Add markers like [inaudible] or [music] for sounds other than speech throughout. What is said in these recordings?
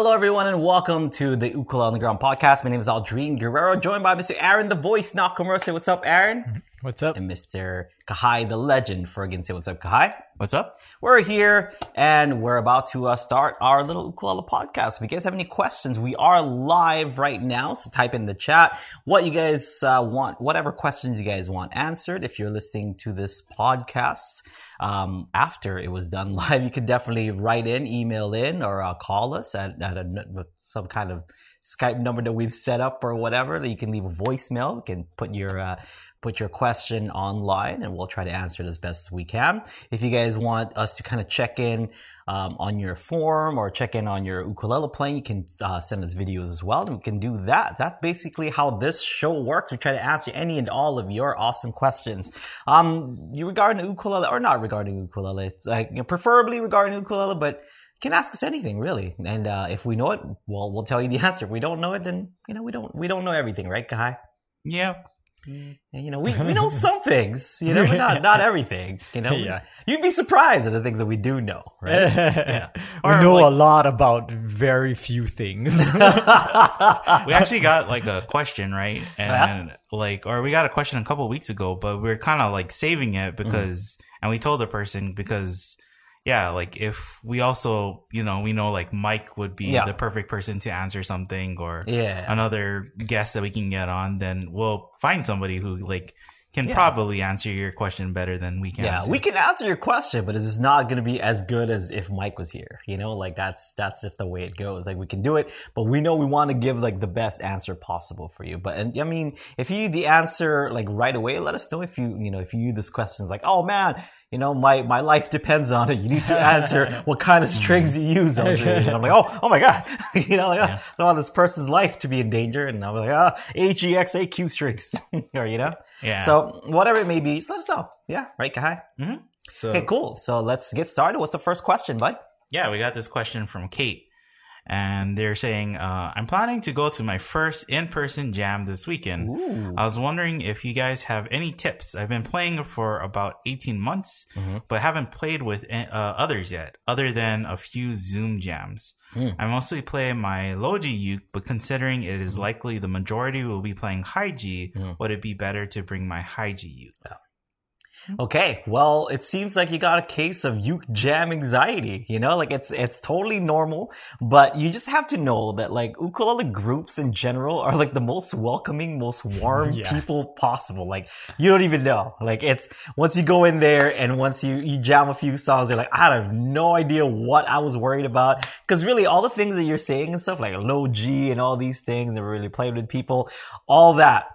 Hello, everyone, and welcome to the Ukulele Underground podcast. My name is Aldrine Guerrero, joined by Mr. Aaron, the voice, Nakamura. Say what's up, Aaron? What's up? And Mr. Kahai, the legend. Fergan, say what's up, Kahai? What's up? We're here, and we're about to uh, start our little ukulele podcast. If you guys have any questions, we are live right now, so type in the chat what you guys uh, want, whatever questions you guys want answered. If you're listening to this podcast, um, after it was done [laughs] live, you can definitely write in, email in, or uh, call us at, at a, some kind of Skype number that we've set up or whatever. That you can leave a voicemail. You can put your uh, put your question online, and we'll try to answer it as best as we can. If you guys want us to kind of check in um, on your form or check in on your ukulele playing, you can uh, send us videos as well, and we can do that. That's basically how this show works. We try to answer any and all of your awesome questions. Um, you regarding ukulele or not regarding ukulele, it's like you know, preferably regarding ukulele, but can ask us anything really. And uh, if we know it, well, we'll tell you the [laughs] answer. If we don't know it, then you know we don't we don't know everything, right, guy Yeah. Mm. And, you know, we, we know [laughs] some things, you know, but not, [laughs] not everything, you know. Yeah. You'd be surprised at the things that we do know, right? [laughs] yeah. We Or know like- a lot about very few things. We actually got like a question, right? Yeah. And like, or we got a question a couple weeks ago, but we are kind of like saving it because, and we told the person because, yeah, like if we also, you know, we know like Mike would be Yeah. the perfect person to answer something or yeah. another guest that we can get on, then we'll find somebody who like can Yeah. probably answer your question better than we can. Yeah, we can answer your question, but it's not going to be as good as if Mike was here. You know, like that's that's just the way it goes. Like we can do it, but we know we want to give like the best answer possible for you. But and I mean, if you need the answer like right away, let us know. If you you know if you use this question, it's like, oh man, you know my my life depends on it. You need to [laughs] answer what kind of strings you use. And I'm like, oh oh my god, [laughs] you know, like, Yeah. I don't want this person's life to be in danger. And I'm like, ah, H E X A Q strings, [laughs] or you know. Yeah. So whatever it may be, just let us know. Yeah, right, Kahai. so Okay, cool. So let's get started. What's the first question, bud? Yeah, we got this question from Kate. And they're saying, uh, I'm planning to go to my first in person jam this weekend. Ooh. I was wondering if you guys have any tips. I've been playing for about 18 months, Mhm. but haven't played with uh, others yet, other than a few Zoom jams. Hmm. I mostly play my low G uke, but considering it is likely the majority will be playing high G, Hmm. would it be better to bring my high G uke? Okay, well, it seems like you got a case of uke jam anxiety. You know, like it's it's totally normal, but you just have to know that like ukulele groups in general are like the most welcoming, most warm [laughs] Yeah. people possible. Like you don't even know. Like it's once you go in there and once you you jam a few songs, you're like, I have no idea what I was worried about. Because really, all the things that you're saying and stuff like low G and all these things, and really played with people, all that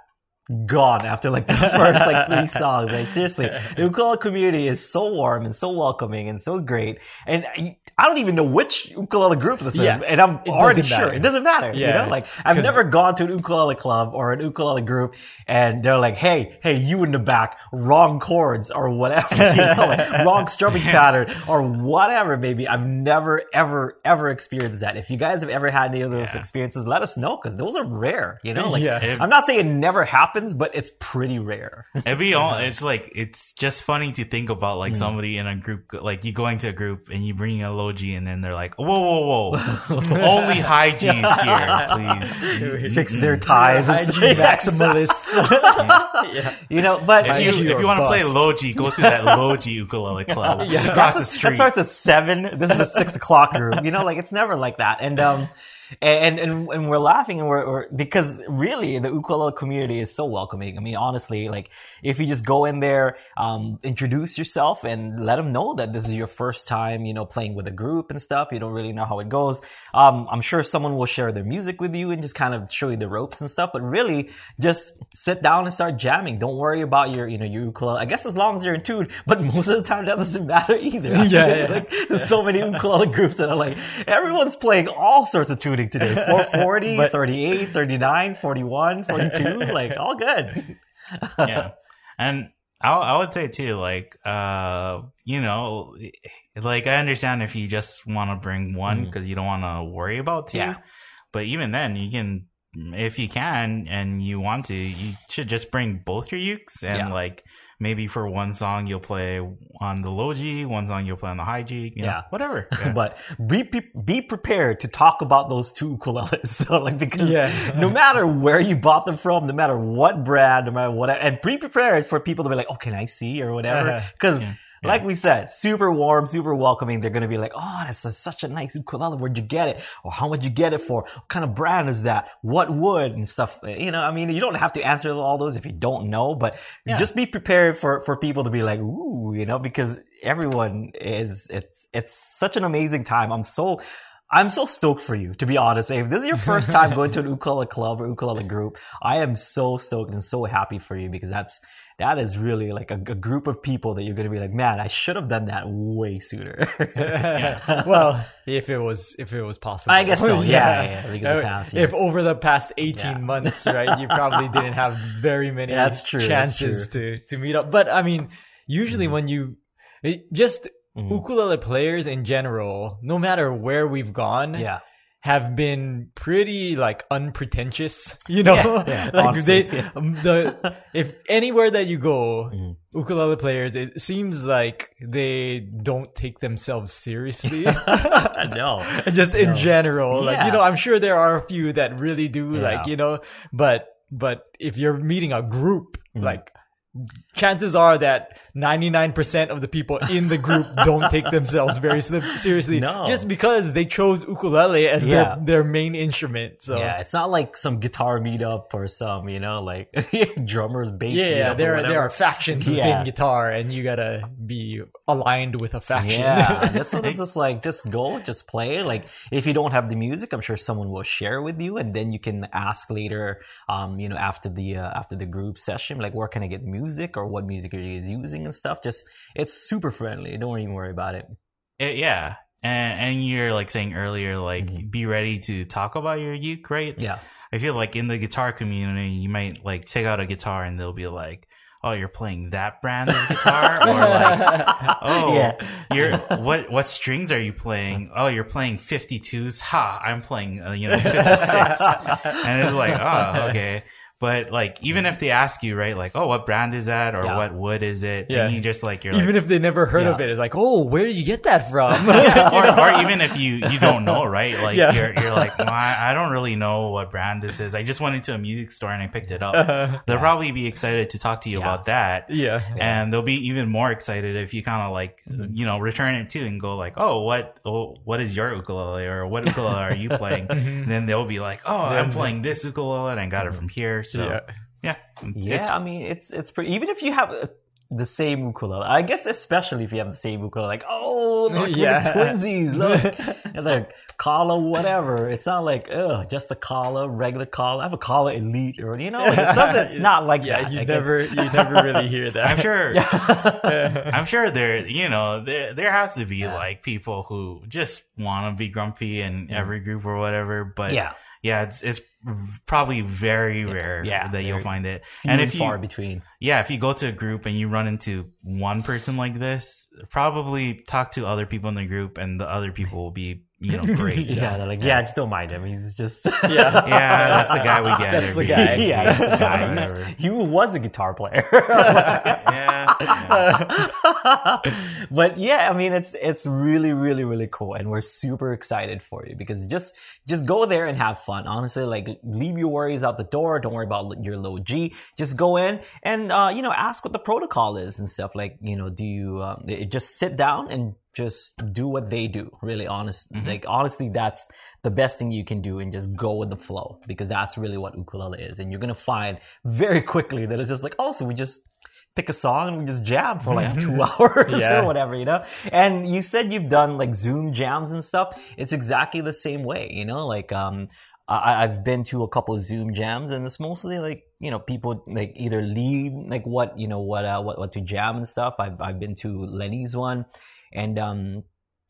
gone after like the first like three [laughs] songs. Like seriously, [laughs] the ukulele community is so warm and so welcoming and so great. And I- I don't even know which ukulele group this Yeah, is, and I'm it already sure matter. it doesn't matter. you know, like I've never gone to an ukulele club or an ukulele group, and they're like, "Hey, hey, you in the back, wrong chords or whatever, you know, like, [laughs] wrong strumming pattern or whatever." Maybe I've never ever ever experienced that. If you guys have ever had any of those Yeah. experiences, let us know because those are rare. You know, like Yeah. I'm not saying it never happens, but it's pretty rare. [laughs] It'd all, it's like it's just funny to think about like somebody in a group like you going to a group and you bring a low G and then they're like whoa whoa whoa [laughs] only high G's here [laughs] please Fix their ties and IG stuff. maximalists. yeah. You know, but if you if you want to play bust. low G go to that low G ukulele club it's across the street. that starts at seven. This is the six o'clock room. You know, like it's never like that. And um, and and and we're laughing and we're, we're because really the ukulele community is so welcoming. I mean, honestly, like if you just go in there, um, introduce yourself and let them know that this is your first time, you know, playing with a group and stuff. You don't really know how it goes. Um, I'm sure someone will share their music with you and just kind of show you the ropes and stuff. But really, just sit down and start jamming. Don't worry about your, you know, your ukulele. I guess as long as you're in tune, but [laughs] most of the time that doesn't matter either. [laughs] Yeah, [laughs] yeah. like, there's so many ukulele groups that are like, everyone's playing all sorts of tuning today. 440, [laughs] But- 38, 39, 41, 42, [laughs] like all good. yeah and I, I would say too like uh you know like I understand if you just want to bring one because you don't want to worry about two Yeah. but even then you can if you can and you want to, you should just bring both your ukes and Yeah. like maybe for one song you'll play on the low G, one song you'll play on the high G, you know, Yeah. whatever. [laughs] Yeah. But be be prepared to talk about those two ukuleles, [laughs] so like because Yeah. no matter where you bought them from, no matter what brand, no matter what, and be prepared for people to be like, "Oh, can I see?" or whatever. Uh-huh. Because, Yeah. Like we said, super warm, super welcoming. They're gonna be like, "Oh, that's a, such a nice ukulele. Where'd you get it? Or how much you get it for? What kind of brand is that? What wood and stuff?" Eh, you know, I mean, you don't have to answer all those if you don't know, but Yeah. just be prepared for for people to be like, "Ooh," you know, because everyone is it's it's such an amazing time. I'm so I'm so stoked for you, to be honest. If this is your first time going to an [laughs] ukulele club or ukulele group, I am so stoked and so happy for you because that's that is really like a, a group of people that you're gonna be like, man, I should have done that way sooner. [laughs] [laughs] well, if it was if it was possible, I guess so, [laughs] yeah, yeah, because Uh, past, if over the past eighteen Yeah. months, right, you probably didn't have very many That's true, that's chances to to meet up. But I mean, usually when you it, just Mhm. ukulele players in general, no matter where we've gone, yeah, have been pretty like unpretentious, you know. Yeah, yeah, [laughs] like honestly, they, yeah. um, the if anywhere that you go, Mhm. ukulele players, it seems like they don't take themselves seriously. [laughs] no, [laughs] Just in No. general, like you know, I'm sure there are a few that really do, like you know, but but if you're meeting a group, Mhm. like chances are that 99% of the people in the group [laughs] don't take themselves very seriously No. just because they chose ukulele as Yeah. their, their main instrument so yeah, it's not like some guitar meetup or some, you know, like [laughs] drummers, bass. yeah, or there, whatever. there are factions within guitar and you gotta be aligned with a faction Yeah, [laughs] that's what it's just like. Just go, just play. Like if you don't have the music, I'm sure someone will share with you, and then you can ask later. Um, you know, after the uh, after the group session, like where can I get music or what music are you guys and stuff. Just it's super friendly. Don't even worry about it. It- yeah. And, and you're like saying earlier, like Mhm. be ready to talk about your uke, right? Yeah, I feel like in the guitar community, you might like take out a guitar and they'll be like, "Oh, you're playing that brand of guitar," [laughs] or like, "Oh, Yeah. you're what what strings are you playing? Oh, you're playing 52s. Ha, I'm playing uh, you know 56." [laughs] and it's like, "Oh, okay." But like, even if they ask you, right, like, "Oh, what brand is that?" or Yeah. "What wood is it?" Yeah. and you just like, you're even like, if they never heard of Yeah. it it's like oh where did you get that from [laughs] [laughs] yeah, or, or even if you you don't know, right? Like Yeah. you're you're like, well, [laughs] I, I don't really know what brand this is. I just went into a music store and I picked it up. Uh-huh. They'll Yeah. probably be excited to talk to you Yeah. about that. yeah And they'll be even more excited if you kind of like, Mm-hmm. you know, return it too and go like, oh, what, oh, what is your ukulele or what ukulele are you playing? And then they'll be like, oh, I'm playing this ukulele and I got it from here. So yeah yeah, yeah. it's I mean, it's it's pretty. Even if you have. uh, the same ukulele. I guess especially if you have the same ukulele, like oh look, [laughs] Yeah. yeah. twinsies, [laughs] look, and like Kala, whatever. It's not like oh, just a Kala, regular Kala. I have a Kala Elite, or you know, like, it doesn't, it's not [laughs] like yeah that. you Like, never it's- you never really hear that I'm sure. Yeah. I'm sure there, you know, there there has to be Yeah. like people who just want to be grumpy in every group or whatever. But yeah, yeah, it's it's probably very rare Yeah, that you'll find it. and if you far between. yeah, if you go to a group and you run into one person like this, probably talk to other people in the group, and the other people will be you know [laughs] great. Yeah, they're like, yeah, just don't mind him. He's just [laughs] yeah Yeah, that's the guy we get. That's every the guy. year. yeah, he's the guy. [laughs] He was a guitar player. yeah, yeah. but yeah, I mean, it's it's really, really, really cool, and we're super excited for you because just just go there and have fun. Honestly, like leave your worries out the door. Don't worry about your low G. Just go in and uh, you know ask what the protocol is and stuff. Like you know, do you um, just sit down and just do what they do? Really, honest. Mhm. Like honestly, that's the best thing you can do and just go with the flow because that's really what ukulele is. And you're gonna find very quickly that it's just like, oh, so we just pick a song and we just jam for like two [laughs] hours Yeah. or whatever, you know? And you said you've done like Zoom jams and stuff. It's exactly the same way, you know? Like, um, I, I've been to a couple of Zoom jams and it's mostly like, you know, people like either lead, like what, you know, what, uh, what, what to jam and stuff. I've, I've been to Lenny's one and, um,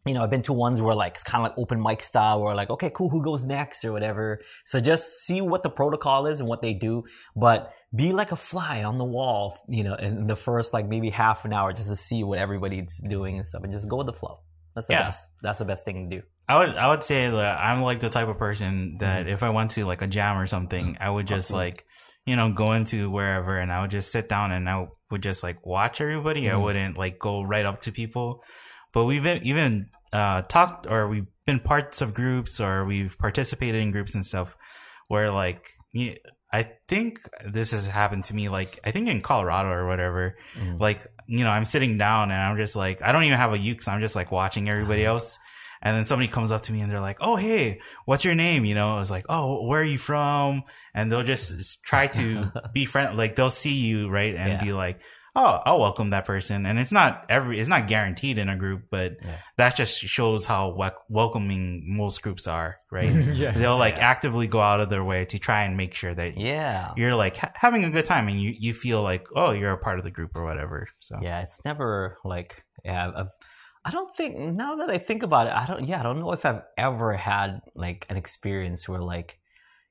you know, I've been to ones where like it's kind of like open mic style, where like, okay, cool, who goes next or whatever. So just see what the protocol is and what they do, but be like a fly on the wall, you know, in the first like maybe half an hour just to see what everybody's doing and stuff, and just go with the flow. That's the Yeah. best. That's the best thing to do. I would I would say that I'm like the type of person that if I went to like a jam or something, I would just Awesome. like you know go into wherever and I would just sit down and I would just like watch everybody. I Mhm. wouldn't like go right up to people. But we've even uh, talked or we've been parts of groups or we've participated in groups and stuff where like you, I think this has happened to me like I think in Colorado or whatever. Mhm. like you know i'm sitting down and i'm just like i don't even have a uke so i'm just like watching everybody else. And then somebody comes up to me and they're like oh hey what's your name? You know i was like oh where are you from? And they'll just try to [laughs] be friend like they'll see you right? And Yeah. be like oh i'll welcome that person and it's not every it's not guaranteed in a group but Yeah. that just shows how wel- welcoming most groups are right [laughs] yeah. they'll like Yeah. actively go out of their way to try and make sure that Yeah. you're like ha- having a good time and you, you feel like oh you're a part of the group or whatever so Yeah, it's never like yeah. I've, I don't think now that I think about it, I don't. Yeah, I don't know if I've ever had like an experience where like,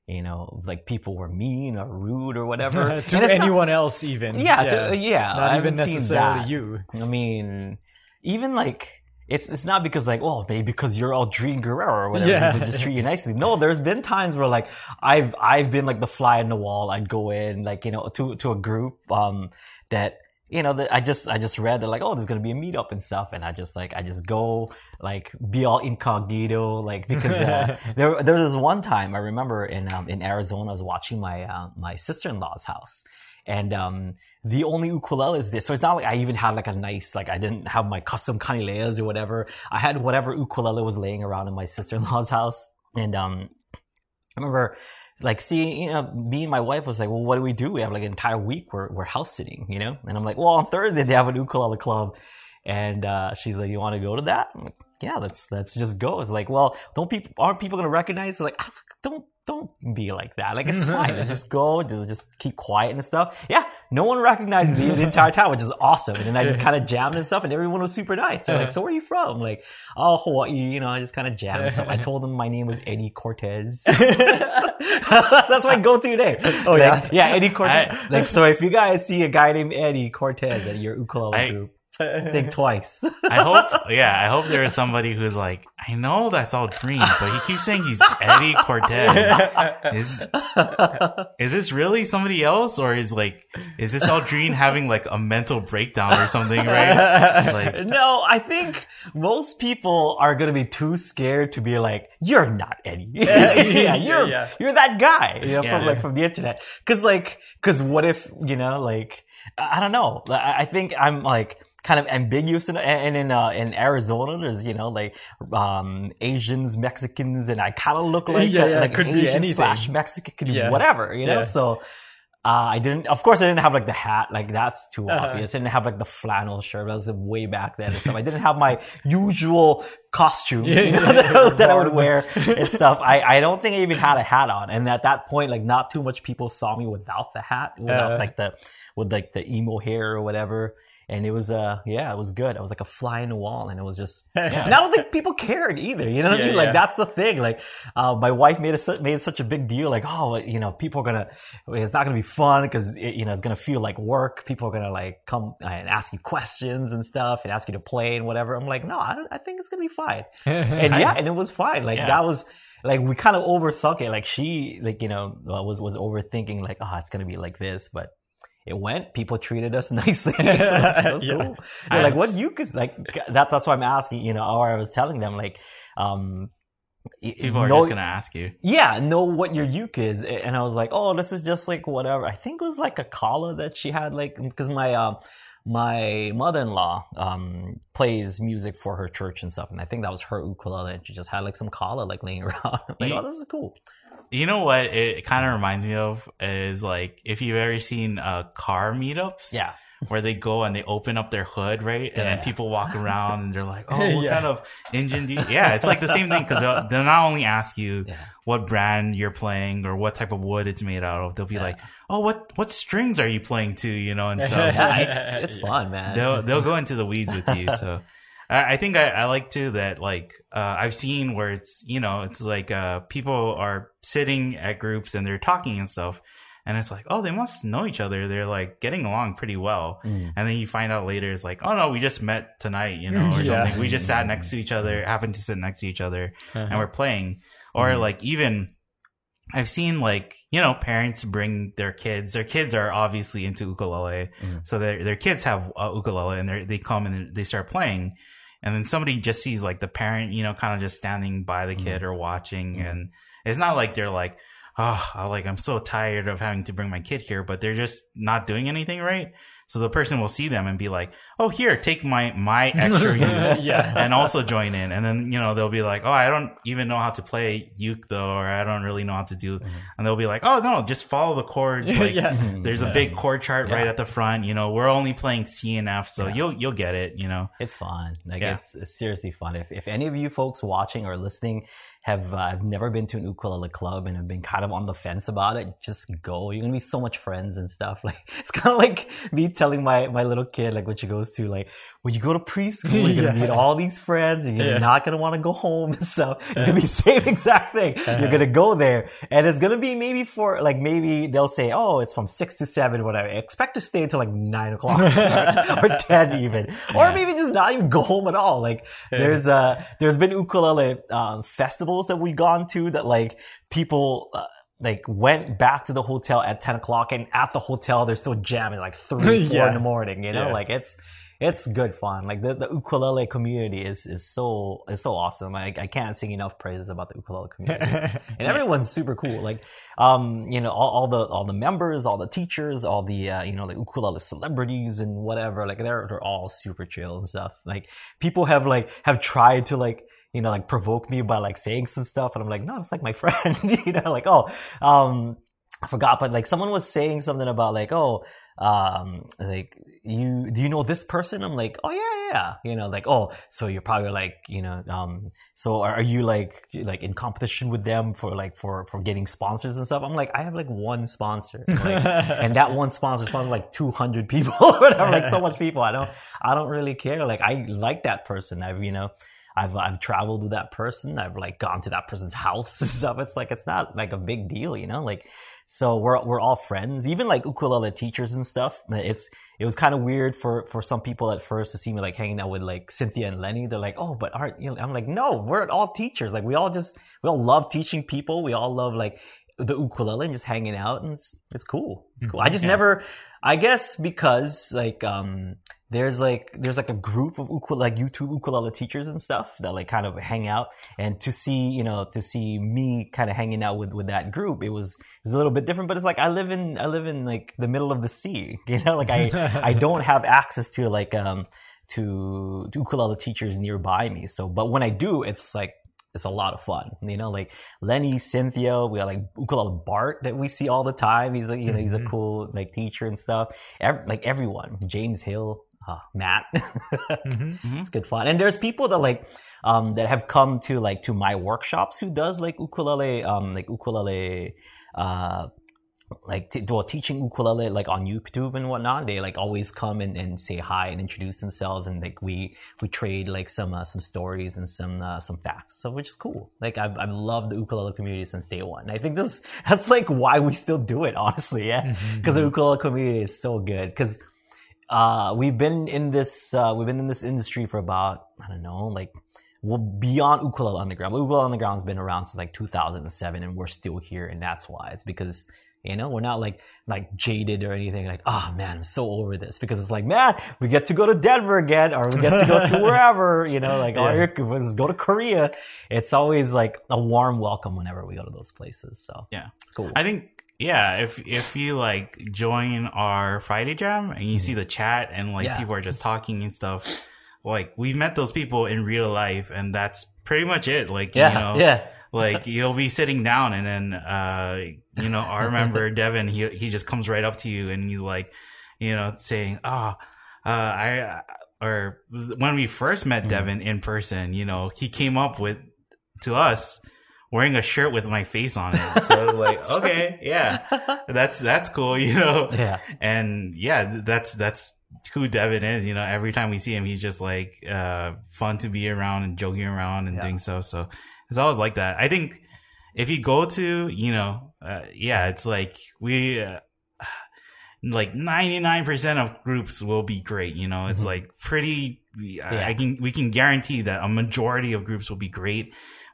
you know, like people were mean or rude or [laughs] whatever to it's not- anyone else, even. yeah, to, yeah. Not even necessarily you. I mean, even like it's it's not because like oh maybe because you're Aldrine Guerrero or whatever Yeah. they just treat you [laughs] nicely. No, there's been times where like I've I've been like the fly in the wall. I'd go in like you know to to a group um that you know that I just I just read that like oh there's gonna be a meetup and stuff and I just like I just go like be all incognito like because uh, [laughs] there there was one time I remember in um, in Arizona I was watching my uh, my sister in law's house and um the only ukulele is this so it's not like I even had like a nice like I didn't have my custom Kanile'as or whatever. I had whatever ukulele was laying around in my sister in law's house and um I remember like seeing you know me and my wife was like well what do we do we have like an entire week we're, we're house sitting you know and I'm like well on Thursday they have an ukulele club and uh, she's like, "You want to go to that?" I'm like, "Yeah, let's let's just go." It's like, "Well, don't people aren't people gonna recognize?" Like, "Ah, don't don't be like that. Like, it's [laughs] fine. Like, just go, just just keep quiet and stuff. Yeah, no one recognized me the [laughs] entire time, which is awesome. And then I just kind of jammed and stuff, and everyone was super nice. They're like, "So where are you from?" I'm like, "Oh, Hawaii." You know, I just kind of jammed and stuff. I [laughs] told them my name was Eddie Cortez. [laughs] That's my go-to name. Oh, Like, yeah? yeah, Eddie Cortez. like, so if you guys see a guy named Eddie Cortez at your ukulele I- group, think [laughs] twice. I hope, yeah, I hope there is somebody who's like, I know that's Aldrine, but he keeps saying he's Eddie Cortez. Is is this really somebody else, or is like, is this Aldrine having like a mental breakdown or something? Right? Like, [laughs] no, I think most people are gonna be too scared to be like, "You're not Eddie." [laughs] yeah, you're yeah. you're that guy, you know, from Yeah. like from the internet. Because like, because what if you know, like, I I don't know. I I think I'm like kind of ambiguous in, and in uh, in Arizona there's you know like um Asians Mexicans and I kind of look like Yeah, a- yeah, like could an be Asian anything. slash Mexican could be whatever you know Yeah. so uh, I didn't, of course, I didn't have like the hat, like that's too Uh-huh. obvious. I didn't have like the flannel shirt. That was way back then and stuff. I didn't have my usual costume Yeah, you know, [laughs] yeah, that, I- that I would wear and [laughs] stuff. I, I don't think I even had a hat on. And at that point, like not too much people saw me without the hat, without Uh. like the, with like the emo hair or whatever. And it was, uh, yeah, it was good. I was like a fly in the wall and it was just, [laughs] Yeah. and I don't think people cared either. You know what I mean? Like yeah. that's the thing. Like, uh, my wife made a, made such a big deal. Like, oh, you know, people are gonna, it's not gonna be fun because you know it's gonna feel like work. People are gonna like come and ask you questions and stuff and ask you to play and whatever. I'm like, no, I, don't- I think it's gonna be fine. [laughs] And yeah, and it was fine. Like Yeah. that was. Like we kind of overthunk it. Like she, like you know, was was overthinking. Like, oh, it's gonna be like this, but it went. People treated us [laughs] nicely. it was, it was Yeah. cool. They're like, what you could like that. That's why I'm asking. You know, or I was telling them like, um, people are just gonna ask you. yeah, know what your uke is. And I was like, oh, this is just like whatever. I think it was like a kala that she had, like, because my, um, my mother-in-law, um, plays music for her church and stuff. And I think that was her ukulele. And she just had like some kala, like laying [laughs] around. Like, Ye- oh, this is cool. You know what it kind of reminds me of is like if you've ever seen uh car meetups, Yeah. where they go and they open up their hood, right, and then people walk [laughs] around and they're like, "Oh, what Yeah. kind of engine do you?" Yeah, it's like the same thing because they'll, they'll not only ask you Yeah. what brand you're playing or what type of wood it's made out of, they'll be Yeah. like, "Oh, what what strings are you playing to?" You know, and [laughs] so Yeah, it's- [laughs] it's, Yeah. fun, man. they'll they'll go into the weeds with you. So I, I think I, I like too that like uh, I've seen where it's you know it's like uh, people are sitting at groups and they're talking and stuff, And it's like, oh, they must know each other. They're like getting along pretty well. Mm. And then you find out later, it's like, oh no, we just met tonight, you [laughs] know, or Yeah. something. We just sat next to each other, happened to sit next to each other, and Uh-huh. we're playing. Or Mhm. like even, I've seen like, you know, parents bring their kids. Their kids are obviously into ukulele. Mhm. So their, their kids have uh, ukulele and they they come and they start playing. And then somebody just sees like the parent, you know, kind of just standing by the kid or watching. Mhm. And it's not like they're like, oh, I like, I'm so tired of having to bring my kid here, but they're just not doing anything right. So the person will see them and be like, oh, here, take my, my [laughs] extra uke yeah. and also join in. And then, you know, they'll be like, oh, I don't even know how to play uke though, or I don't really know how to do. Mhm. And they'll be like, oh, no, just follow the chords. [laughs] Like, yeah. Mhm. there's a big chord chart right at the front. You know, we're only playing C and F, so Yeah. you'll, you'll get it, you know. It's fun. Like Yeah. it's, it's seriously fun. If if any of you folks watching or listening have uh, have never been to an ukulele club and have been kind of on the fence about it, just go. You're gonna be so much friends and stuff. [laughs] Like it's kind of like me telling my my little kid like when she goes to like when you go to preschool, [laughs] you're gonna Yeah. meet all these friends and you're Yeah. not gonna want to go home and stuff. It's gonna be the same [laughs] exact thing. You're gonna go there and it's gonna be maybe for like maybe they'll say oh it's from six to seven whatever. Expect to stay until like nine o'clock [laughs] or, or ten even or maybe just not even go home at all. Like there's uh there's been ukulele um, festivals that we've gone to that like people. Uh, like went back to the hotel at 10 o'clock and at the hotel they're still jamming like 3 4 Yeah. in the morning you know Yeah. like it's it's good fun like the, the ukulele community is is so is so awesome I, I can't sing enough praises about the ukulele community [laughs] and everyone's super cool. Like, um, you know, all, all the all the members, all the teachers, all the uh, you know, the ukulele celebrities and whatever. Like, they're they're all super chill and stuff. Like, people have like have tried to like you know like provoke me by like saying some stuff, and I'm like, no, it's like my [laughs] friend. [laughs] you know, like oh, um, I forgot, but like someone was saying something about like oh. Um, like you, do you know this person? I'm like, oh yeah, yeah, yeah. You know, like, oh, so you're probably like, you know, um, so are, are you like like in competition with them for like for for getting sponsors and stuff? I'm like, I have like one sponsor, like, [laughs] and that one sponsor sponsors like 200 people or whatever, like so much people. I don't I don't really care. Like I like that person. I've you know. I've I've traveled with that person. I've like gone to that person's house and [laughs] stuff. It's like it's not like a big deal, you know. Like so we're we're all friends. Even like ukulele teachers and stuff. It's it was kind of weird for for some people at first to see me like hanging out with like Cynthia and Lenny. They're like, oh, but aren't you? Know, I'm like, no, we're all teachers. Like we all just we all love teaching people. We all love like the ukulele and just hanging out, and it's it's cool. It's mm-hmm. cool. I just Yeah. never. I guess because like um there's like there's like a group of ukulele like YouTube ukulele teachers and stuff that like kind of hang out. And to see you know to see me kind of hanging out with with that group it was it was a little bit different. But it's like I live in I live in like the middle of the sea [laughs] you know? Like I I [laughs] don't have access to like um to, to ukulele teachers nearby me. So but when I do it's like it's a lot of fun, you know. Like Lenny, Cynthia, we got like ukulele Bart that we see all the time. He's like, you know, he's a Mhm. cool like teacher and stuff. Ev- like everyone, James Hill, uh, Matt. [laughs] Mhm. it's good fun. And there's people that like um that have come to like to my workshops who does like ukulele um like ukulele uh like t- well, teaching ukulele like on YouTube and whatnot. They like always come and, and say hi and introduce themselves and like we we trade like some uh, some stories and some uh, some facts. So which is cool. Like I've I've loved the ukulele community since day one. I think this [laughs] that's like why we still do it. Honestly, yeah, because the ukulele community is so good. Because uh, we've been in this uh, we've been in this industry for about I don't know like well beyond ukulele underground. Ukulele underground has been around since like 2007, and we're still here, and that's why. It's because you know we're not like like jaded or anything. Like oh man, I'm so over this because it's like man, we get to go to Denver again, or we get to go to [laughs] wherever you know like oh, Yeah. oh let's go to Korea. It's always like a warm welcome whenever we go to those places. So Yeah. it's cool. I think yeah, if if you like join our Friday jam and you see mm-hmm. the chat and like Yeah. people are just talking and stuff, like we've met those people in real life and that's pretty much it. Like yeah, you know, yeah. Like [laughs] you'll be sitting down and then uh you know, i remember [laughs] Devin, he he just comes right up to you and he's like, you know, saying, "Ah, uh, I." Or when we first met Mhm. Devin in person, you know, he came up with to us wearing a shirt with my face on it. So like, [laughs] okay, yeah, that's that's cool, you know. yeah. And yeah, that's that's who Devin is. You know, every time we see him, he's just like uh fun to be around and joking around and Yeah. doing so. So it's always like that. I think if you go to, you know, uh, yeah, it's like we, uh, like 99% of groups will be great. You know, it's Mhm. like pretty, I- Yeah. I can, we can guarantee that a majority of groups will be great.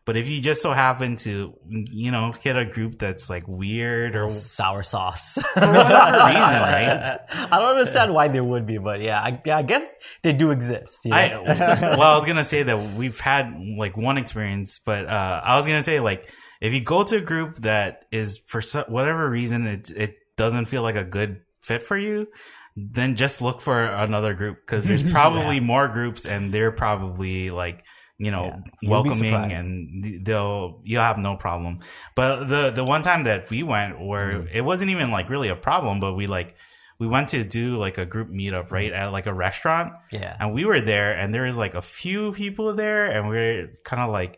But if you just so happen to, you know, hit a group that's like weird or sour sauce. [laughs] for whatever reason, right? I don't understand why they would be, but yeah, I, I guess they do exist. you know? I [laughs] well, I was gonna say that we've had like one experience, but uh, I was gonna say like if you go to a group that is for whatever reason it it doesn't feel like a good fit for you, then just look for another group because there's [laughs] probably more groups and they're probably like you know Yeah. Welcoming and they'll you'll have no problem. But the the one time that we went where Mm-hmm. it wasn't even like really a problem, but we like we went to do like a group meetup right Mm-hmm. at like a restaurant yeah. and we were there and there was like a few people there and we are kind of like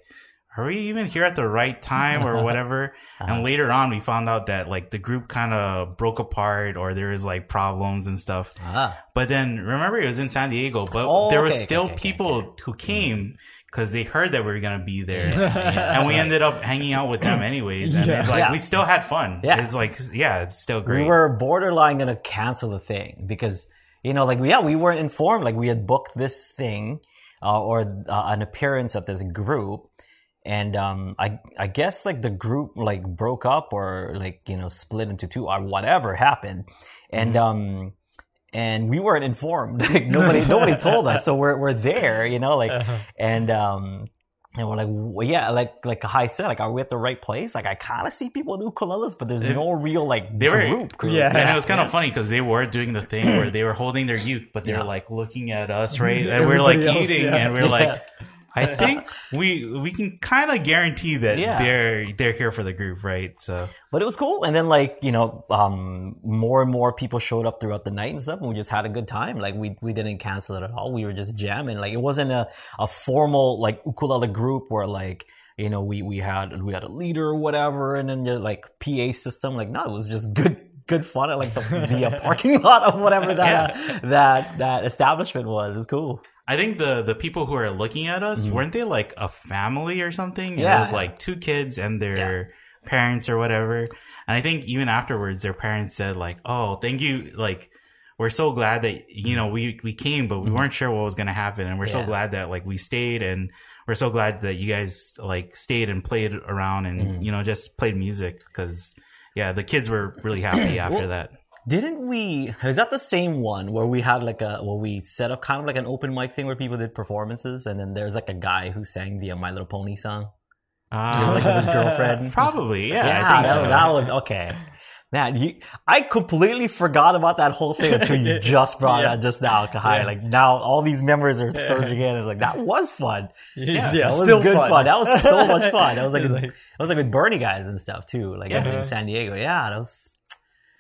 are we even here at the right time or [laughs] whatever Uh-huh. and later on we found out that like the group kind of broke apart or there was like problems and stuff Ah. but then remember it was in san diego but Oh, there was okay, okay, still okay, okay, people who came because they heard that we were gonna be there [laughs] and we ended up hanging out with them anyways and Yeah. it's like Yeah. we still had fun Yeah. it's like yeah it's still great We were borderline gonna cancel the thing because you know, like yeah, we weren't informed. Like we had booked this thing uh, or uh, an appearance at this group, and um, I I guess like the group like broke up or like you know split into two or whatever happened, and um. And we weren't informed. [laughs] Like nobody, nobody told us. So we're we're there, you know, like, and um, and we're like, well, yeah, like like Kai said, like, are we at the right place? Like, I kind of see people do ukuleles, but there's They- no real like they were- group. group. Yeah. and it was kind of funny because they were doing the thing where [clears throat] they were holding their youth, but they Yeah. were like looking at us, right? And we're like else, eating, yeah. and we're like, Yeah. I [laughs] think we we can kind of guarantee that Yeah. they're they're here for the group, right? So But it was cool. And then like, you know, um, more and more people showed up throughout the night and stuff and we just had a good time. Like we, we didn't cancel it at all. We were just jamming. Like it wasn't a, a formal like ukulele group where like, you know, we, we had, we had a leader or whatever and then like PA system. Like no, it was just good, good fun at like the, the uh, [laughs] parking lot of whatever that, uh, that, that establishment was. It's cool. I think the the people who are looking at us Mhm. weren't they like a family or something? And Yeah. it was like two kids and their parents or whatever. And I think even afterwards, their parents said like, "Oh, thank you, like." We're so glad that you know we we came, but we Mhm. weren't sure what was gonna happen, and we're so glad that like we stayed, and we're so glad that you guys like stayed and played around, and Mhm. you know just played music because yeah, the kids were really happy [clears throat] after Well, that. Didn't we? Is that the same one where we had like a where we set up kind of like an open mic thing where people did performances, and then there's like a guy who sang the My Little Pony song. Uh, like with his girlfriend. [laughs] Probably, yeah. I yeah, think that, so. that was okay. Man, you, I completely forgot about that whole thing until you [laughs] just brought Yeah. up just now, Kahai. Yeah. Like now, all these memories are surging in. It's like that was fun. [laughs] yeah, that was still good fun. That was so much fun. That was like, It's that was like with Bernie guys and stuff too. Like Yeah. in San Diego. Yeah, that was,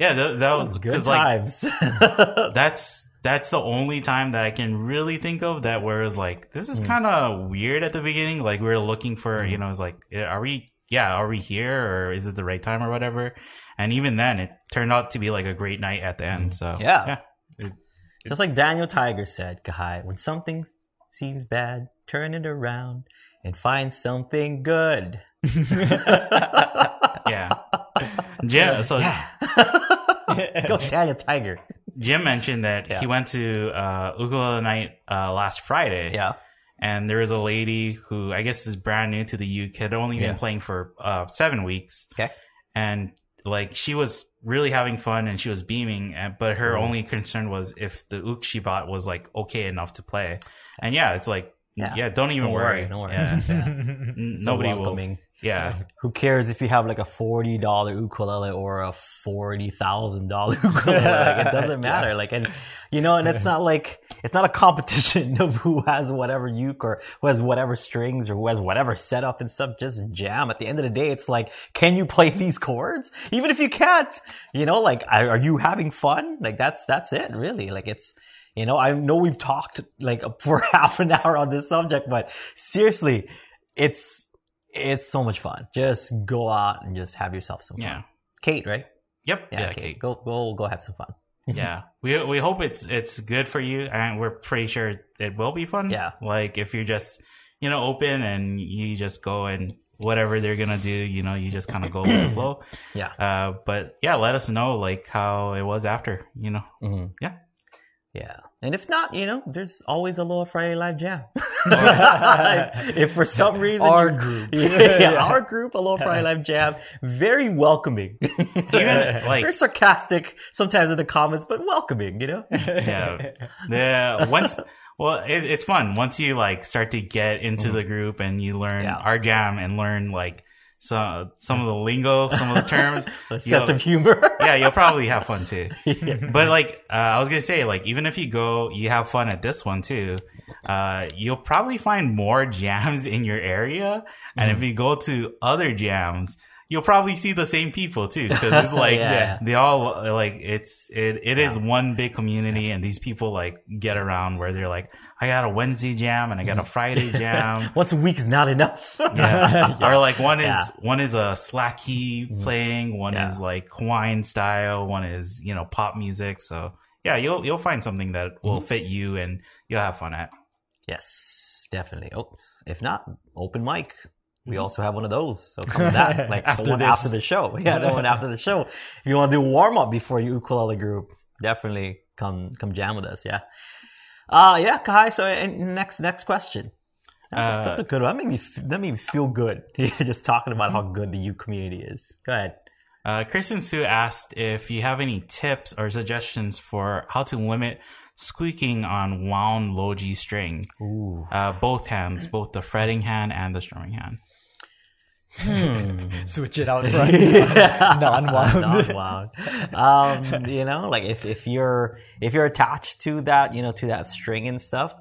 yeah, that, that that was was good because like times. [laughs] that's that's the only time that I can really think of that where it was like this is Mm. kind of weird at the beginning. Like we are looking for, Mm. you know, it's like, are we? Yeah, are we here or is it the right time or whatever? And even then, it turned out to be like a great night at the end. So. Yeah. yeah, Just like Daniel Tiger said, Kahai, when something seems bad, turn it around and find something good. [laughs] yeah. Jim, so [laughs] Go Daniel Tiger. Jim mentioned that Yeah. he went to uh, ukulele night uh, last Friday. Yeah. and there was a lady who I guess is brand new to the UK, had only been Yeah. playing for uh, seven weeks. Okay. and like she was really having fun and she was beaming, and, but her Mhm. only concern was if the ook she bought was like okay enough to play. And yeah, it's like yeah, Yeah. don't even Don't worry. worry, don't worry. Yeah. [laughs] Yeah. N- So Nobody will. Yeah, Who cares if you have like a forty dollar ukulele or a forty thousand dollar [laughs] ukulele? Like, it doesn't [laughs] Yeah. matter. Like, and you know, and it's not like it's not a competition [laughs] of who has whatever uke or who has whatever strings or who has whatever setup and stuff. Just jam. At the end of the day, it's like, can you play these chords? Even if you can't, you know, like, are you having fun? Like, that's that's it, really. Like, it's. You know, I know we've talked like for half an hour on this subject, but seriously, it's it's so much fun. Just go out and just have yourself some fun. yeah, Kate, right? yep, Yeah, yeah. Kate. Kate. Go go go have some fun. [laughs] yeah we we hope it's it's good for you and we're pretty sure it will be fun Yeah. like if you're just you know open and you just go and whatever they're gonna do, you know, you just kind of go with the [clears throat] flow. Yeah. Uh, but yeah, let us know like how it was after, you know. hmm Yeah. Yeah. And if not, you know, there's always a Lower Friday Live Jam. [laughs] [laughs] if for some reason Our you- group. [laughs] yeah, Yeah. our group, a Lower Friday Live Jam, very welcoming. Even, like- very sarcastic sometimes in the comments, but welcoming. You know. Yeah. Yeah. Once, well, it, it's fun once you like start to get into mm-hmm. the group and you learn our jam and learn like some some of the lingo, some of the terms. [laughs] Sense of humor. [laughs] yeah, you'll probably have fun too. [laughs] Yeah. But like, uh, I was gonna say, like, even if you go, you have fun at this one too. Uh, you'll probably find more jams in your area, and Mm-hmm. if you go to other jams, you'll probably see the same people too, because it's [laughs] like Yeah. they all like it's it it is one big community, and these people like get around where they're like, I got a Wednesday jam and I got a Friday [laughs] jam. Once a week is not enough. Yeah. [laughs] Or like one is Yeah. One is a slack key playing, one Yeah. is like Hawaiian style, one is, you know, pop music. So yeah, you'll you'll find something that will Mm-hmm. fit you and you'll have fun at. Yes, definitely. Oh, if not, open mic. We Mm-hmm. also have one of those. So come to that, [laughs] like After the one this. after the show. [laughs] Yeah, the one after the show. [laughs] If you want to do warm up before your ukulele group, definitely come come jam with us. Yeah. Uh yeah, Kai. So next next question. That's, a, Uh, that's a good one. That made me that made me feel good. Just talking about how good the U community is. Go ahead. Uh, Kristen Sue asked if you have any tips or suggestions for how to limit squeaking on wound low G string. Ooh. Uh, both hands, both the fretting hand and the strumming hand. Hmm. Switch it out front. [laughs] Non-wound. Non-wound. Um, you know, like if, if you're if you're attached to that, you know, to that string and stuff,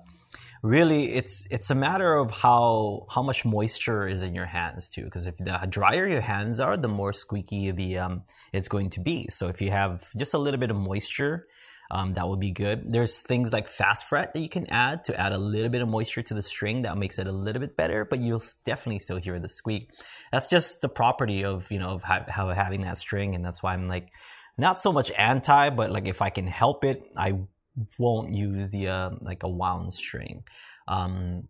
really it's it's a matter of how how much moisture is in your hands too. Because if the drier your hands are, the more squeaky the um it's going to be. So if you have just a little bit of moisture, um, that would be good. There's things like fast fret that you can add to add a little bit of moisture to the string that makes it a little bit better, but you'll definitely still hear the squeak. That's just the property of you know of ha- having that string, and that's why I'm like not so much anti, but like if I can help it, I won't use the uh, like a wound string. Um,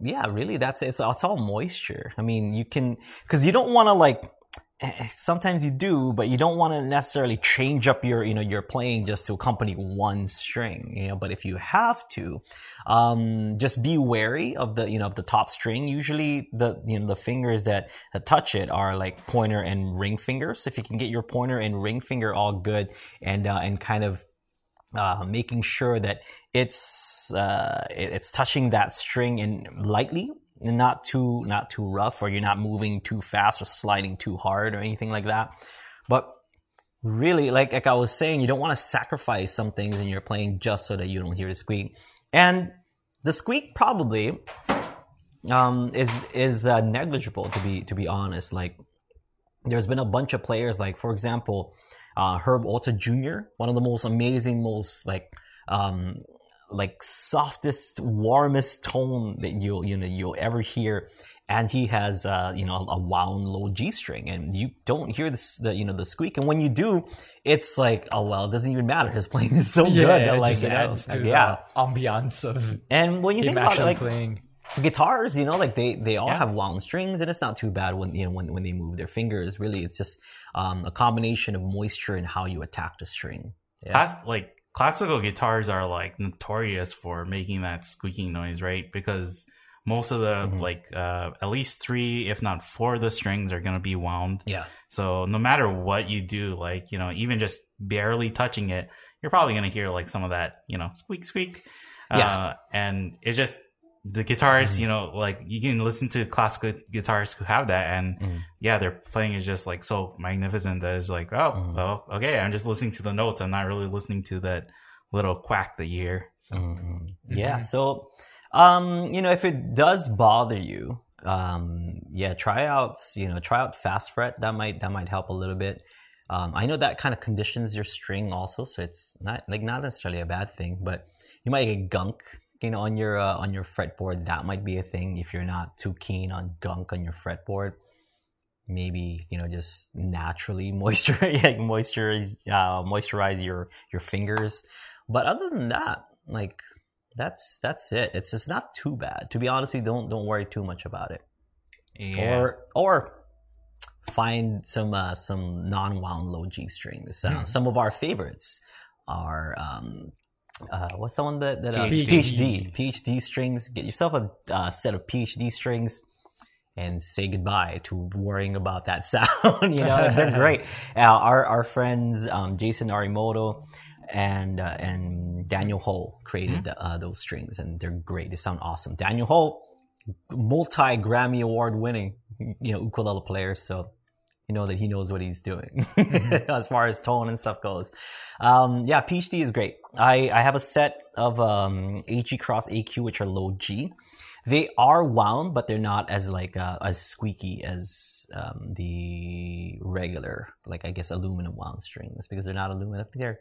yeah, really, that's it's, it's all moisture. I mean, you can because you don't want to like. Eh, Sometimes you do, but you don't want to necessarily change up your, you know, your playing just to accompany one string, you know. But if you have to, um, just be wary of the, you know, of the top string. Usually, the, you know, the fingers that that touch it are like pointer and ring fingers. If you can get your pointer and ring finger all good, and uh, and kind of uh, making sure that it's uh, it's touching that string and lightly not too not too rough or you're not moving too fast or sliding too hard or anything like that but really like like i was saying you don't want to sacrifice some things in your playing just so that you don't hear the squeak and the squeak probably um, is is uh, negligible to be to be honest like there's been a bunch of players like for example uh, Herb Ohta Jr., one of the most amazing, most like um, like softest, warmest tone that you'll you know you'll ever hear, and he has uh, you know a wound low G string, and you don't hear this the you know the squeak, and when you do, it's like oh well, it doesn't even matter. His playing is so Yeah, good, it like just you know, adds to yeah. ambiance of And when you think about it, like playing. guitars, you know, like they they all Yeah. have wound strings, and it's not too bad when you know when when they move their fingers. Really, it's just um, a combination of moisture and how you attack the string. Yeah. Class, like classical guitars are like notorious for making that squeaking noise, right? Because most of the Mhm. like uh, at least three, if not four, of the strings are gonna be wound. Yeah. So no matter what you do, like you know, even just barely touching it, you're probably gonna hear like some of that, you know, squeak squeak. Yeah. Uh, and it's just the guitarists, Mhm. you know, like you can listen to classical guitarists who have that, and Mhm. yeah, their playing is just like so magnificent that it's like, oh, Mhm. well, okay, I'm just listening to the notes. I'm not really listening to that little quack that you hear. So Mhm. Yeah. So, um, you know, if it does bother you, um, yeah, try out, you know, try out fast fret. That might that might help a little bit. Um, I know that kind of conditions your string also, so it's not like not necessarily a bad thing, but you might get gunk, you know, on your uh, on your fretboard. That might be a thing if you're not too keen on gunk on your fretboard. Maybe you know just naturally [laughs] moisture, yeah, moisturize, uh, moisturize your your fingers. But other than that, like that's that's it. It's just not too bad. To be honest, you don't don't worry too much about it. Yeah. or or find some uh, some non-wound low G strings. Uh, Some of our favorites are um, uh, what's the one that, that uh, PhD. PhD PhD strings. Get yourself a uh, set of PhD strings. And say goodbye to worrying about that [laughs] sound. you know, they're [laughs] great. Uh, our our friends um, Jason Arimoto and uh, and Daniel Ho created the, uh, those strings, and they're great. They sound awesome. Daniel Ho, multi Grammy award winning, you know, ukulele player. So you know that he knows what he's doing [laughs] as far as tone and stuff goes. Um, yeah, PhD is great. I, I have a set of um, HG Cross AQ, which are low G. They are wound, but they're not as like uh, as squeaky as um, the regular, like I guess aluminum wound strings because they're not aluminum. I think they're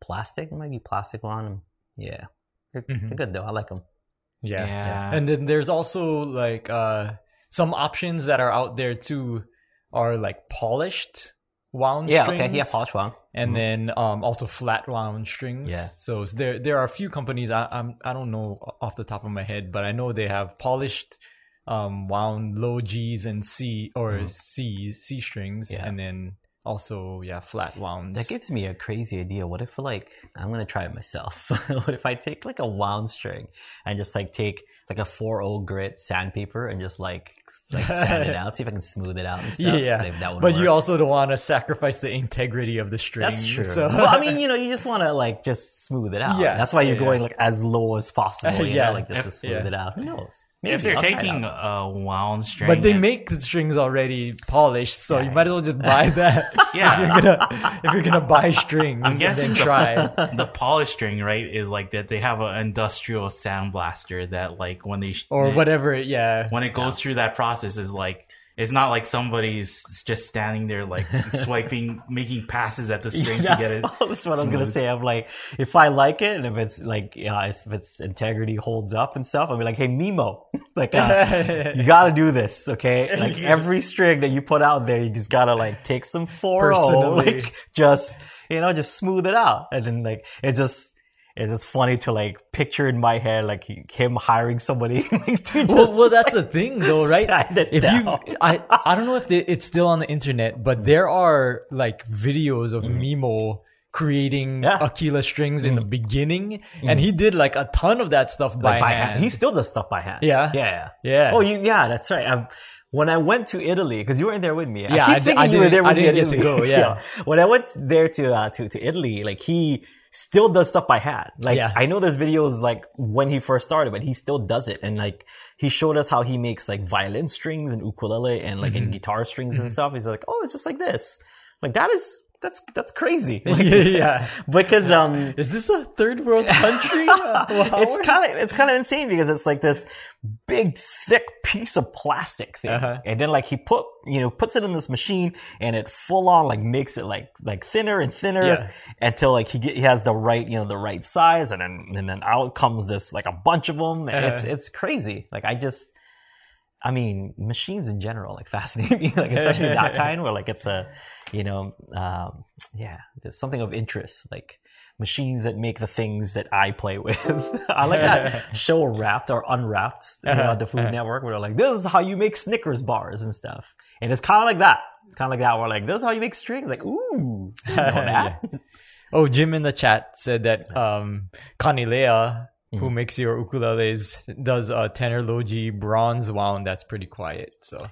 plastic. It might be plastic wound. Yeah, they're, Mhm. they're good though. I like them. Yeah. Yeah. And then there's also like uh some options that are out there too are like polished wound Yeah, strings. okay, yeah, polished wound. And Mhm. then um also flat wound strings. Yeah. So there there are a few companies I I'm I don't know off the top of my head, but I know they have polished um wound low G's and C or Mhm. C C strings Yeah. and then also yeah flat wounds. That gives me a crazy idea. What if like I'm gonna try it myself? [laughs] what if I take like a wound string and just like take like a 4-0 grit sandpaper and just like like sand it [laughs] out, see if I can smooth it out and stuff. yeah, If that would but you also don't want to sacrifice the integrity of the string. That's true. So [laughs] well, I mean, you know, you just want to like just smooth it out. Yeah, that's why you're yeah, going like as low as possible. You Yeah. know, like just to smooth yeah. it out. Who knows? If they're I'll try it taking a wound string, But they and- make the strings already polished, so you might as well just buy [laughs] that. Yeah. if you're gonna if you're gonna buy strings, I'm and guessing then the, try. [laughs] the polished string, right, is like that they have an industrial sandblaster that like when they or it- whatever. Yeah, when it goes through that process is like it's not like somebody's just standing there like [laughs] swiping, making passes at the string to get it. [laughs] that's what I was gonna say. I'm like, if I like it and if it's like, yeah, if its integrity holds up and stuff, I'll be like, hey, Mimmo, [laughs] like, uh, you gotta do this, okay? Like every string that you put out there, you just gotta like take some 4 like just, you know, just smooth it out. And then like, it just, it's just funny to like picture in my head, like he- him hiring somebody like, [laughs] to well, just, well, that's like, the thing, though, right? [laughs] If down. you, I, I don't know if they, it's still on the internet, but there are like videos of Mimmo creating Mm. Yeah. Aquila strings in the beginning, Mm. and he did like a ton of that stuff by, like by hand. hand. He still does stuff by hand. Yeah? Yeah. yeah. Oh, you, yeah, that's right. i when I went to Italy, because you weren't there with me. Yeah, I I keep di- thinking I you were didn't- there with I me. didn't get to go, [laughs] yeah. When I went there to, uh, to, to Italy, like he still does stuff by hand. Like Yeah. I know there's videos like when he first started, but he still does it. And like he showed us how he makes like violin strings and ukulele and like Mm-hmm. and guitar strings and stuff. He's like, oh, it's just like this. Like that is, that's, that's crazy. [laughs] Like, yeah. [laughs] because, um, [laughs] Is this a third world country? Wow. it's kind of it's kind of insane because it's like this big thick piece of plastic thing Uh-huh. and then like he put you know puts it in this machine and it full on like makes it like like thinner and thinner Yeah. until like he get, he has the right you know the right size and then and then out comes this like a bunch of them it's Uh-huh. it's crazy like i just I mean, machines in general like [laughs] fascinate me, like especially that [laughs] kind where like it's a, you know, um, yeah, there's something of interest, like machines that make the things that I play with. [laughs] I like that show Wrapped or Unwrapped you know, Uh-huh, the Food uh-huh. Network, where they're like, this is how you make Snickers bars and stuff, and it's kind of like that. It's kind of like that. Where like, this is how you make strings. Like, ooh, didn't know that. Oh, Jim in the chat said that um, Kanile'a, who makes your ukuleles, does a tenor low G bronze wound that's pretty quiet. So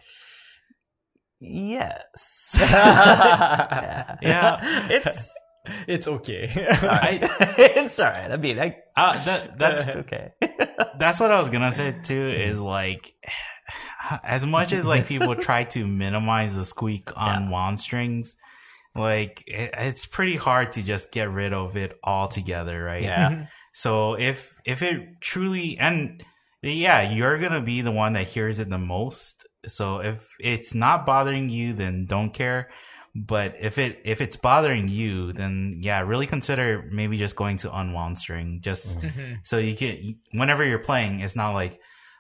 Yes. [laughs] yeah, Yeah. [laughs] it's [laughs] it's okay. I, it's all right. I mean, I, uh, that, that's okay. that's what I was gonna say too. Is like, [sighs] as much as like people try to minimize the squeak on Yeah. wound strings, like it, it's pretty hard to just get rid of it altogether, right? Yeah. So if if it truly and yeah, you're gonna be the one that hears it the most. So if it's not bothering you, then don't care. But if it if it's bothering you, then yeah, really consider maybe just going to unwound string. Just Mhm. so you can whenever you're playing, it's not like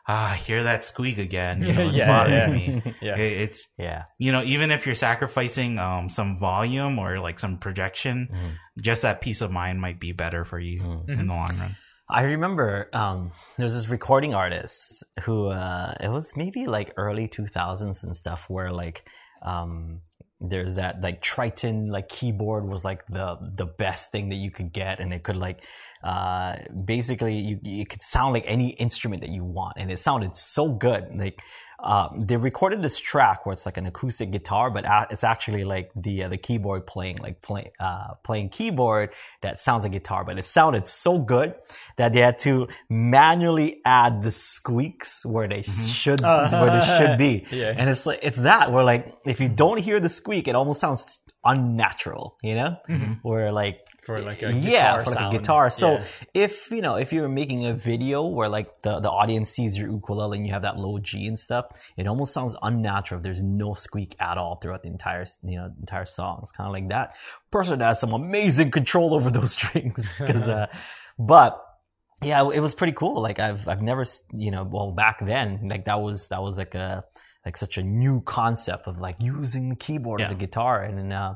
ah, I hear that squeak again. You [laughs] know, it's Yeah, bothering yeah. me. [laughs] yeah. It- It's yeah. you know, even if you're sacrificing um some volume or like some projection, Mhm. just that peace of mind might be better for you Mhm. in the long run. I remember um, there was this recording artist who uh, it was maybe like early 2000s and stuff where like um, there's that like Triton like keyboard was like the the best thing that you could get and it could like uh, basically you it could sound like any instrument that you want and it sounded so good. Like um, they recorded this track where it's like an acoustic guitar, but a- it's actually like the uh, the keyboard playing like play, uh, playing keyboard that sounds like guitar, but it sounded so good that they had to manually add the squeaks where they should Uh, where they should be. [laughs] yeah. And it's like it's that where like if you don't hear the squeak, it almost sounds unnatural, you know? Where like For like a yeah, guitar for like sound. a guitar. So Yeah. if you know if you're making a video where like the the audience sees your ukulele and you have that low G and stuff, it almost sounds unnatural if there's no squeak at all throughout the entire you know entire song. It's kind of like that. Person has some amazing control over those [laughs] strings because, uh, [laughs] but yeah, it was pretty cool. Like I've I've never you know well back then like that was that was like a like such a new concept of like using the keyboard as a guitar and then uh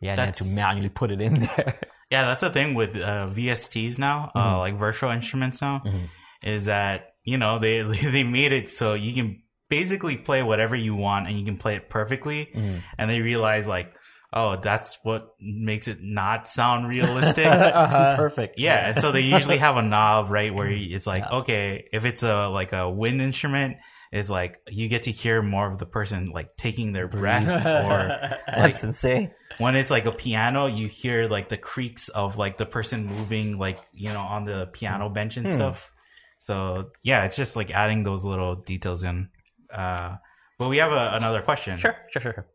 yeah, and you had to manually put it in [laughs] there. Yeah, that's the thing with uh, VSTs now, uh, Mhm. like virtual instruments now, Mhm. is that you know they [laughs] they made it so you can basically play whatever you want and you can play it perfectly, Mhm. and they realize like, oh, that's what makes it not sound [laughs] realistic. Uh-huh. Perfect. Yeah, and so they usually have a knob, right, where it's like, Yeah. okay, if it's a like a wind instrument, it's like you get to hear more of the person like taking their breath, or [laughs] That's insane. when it's like a piano, you hear like the creaks of like the person moving, like you know, on the piano bench and Hmm. stuff. So yeah, it's just like adding those little details in. Uh, but we have a, another question. Sure, sure, sure. sure.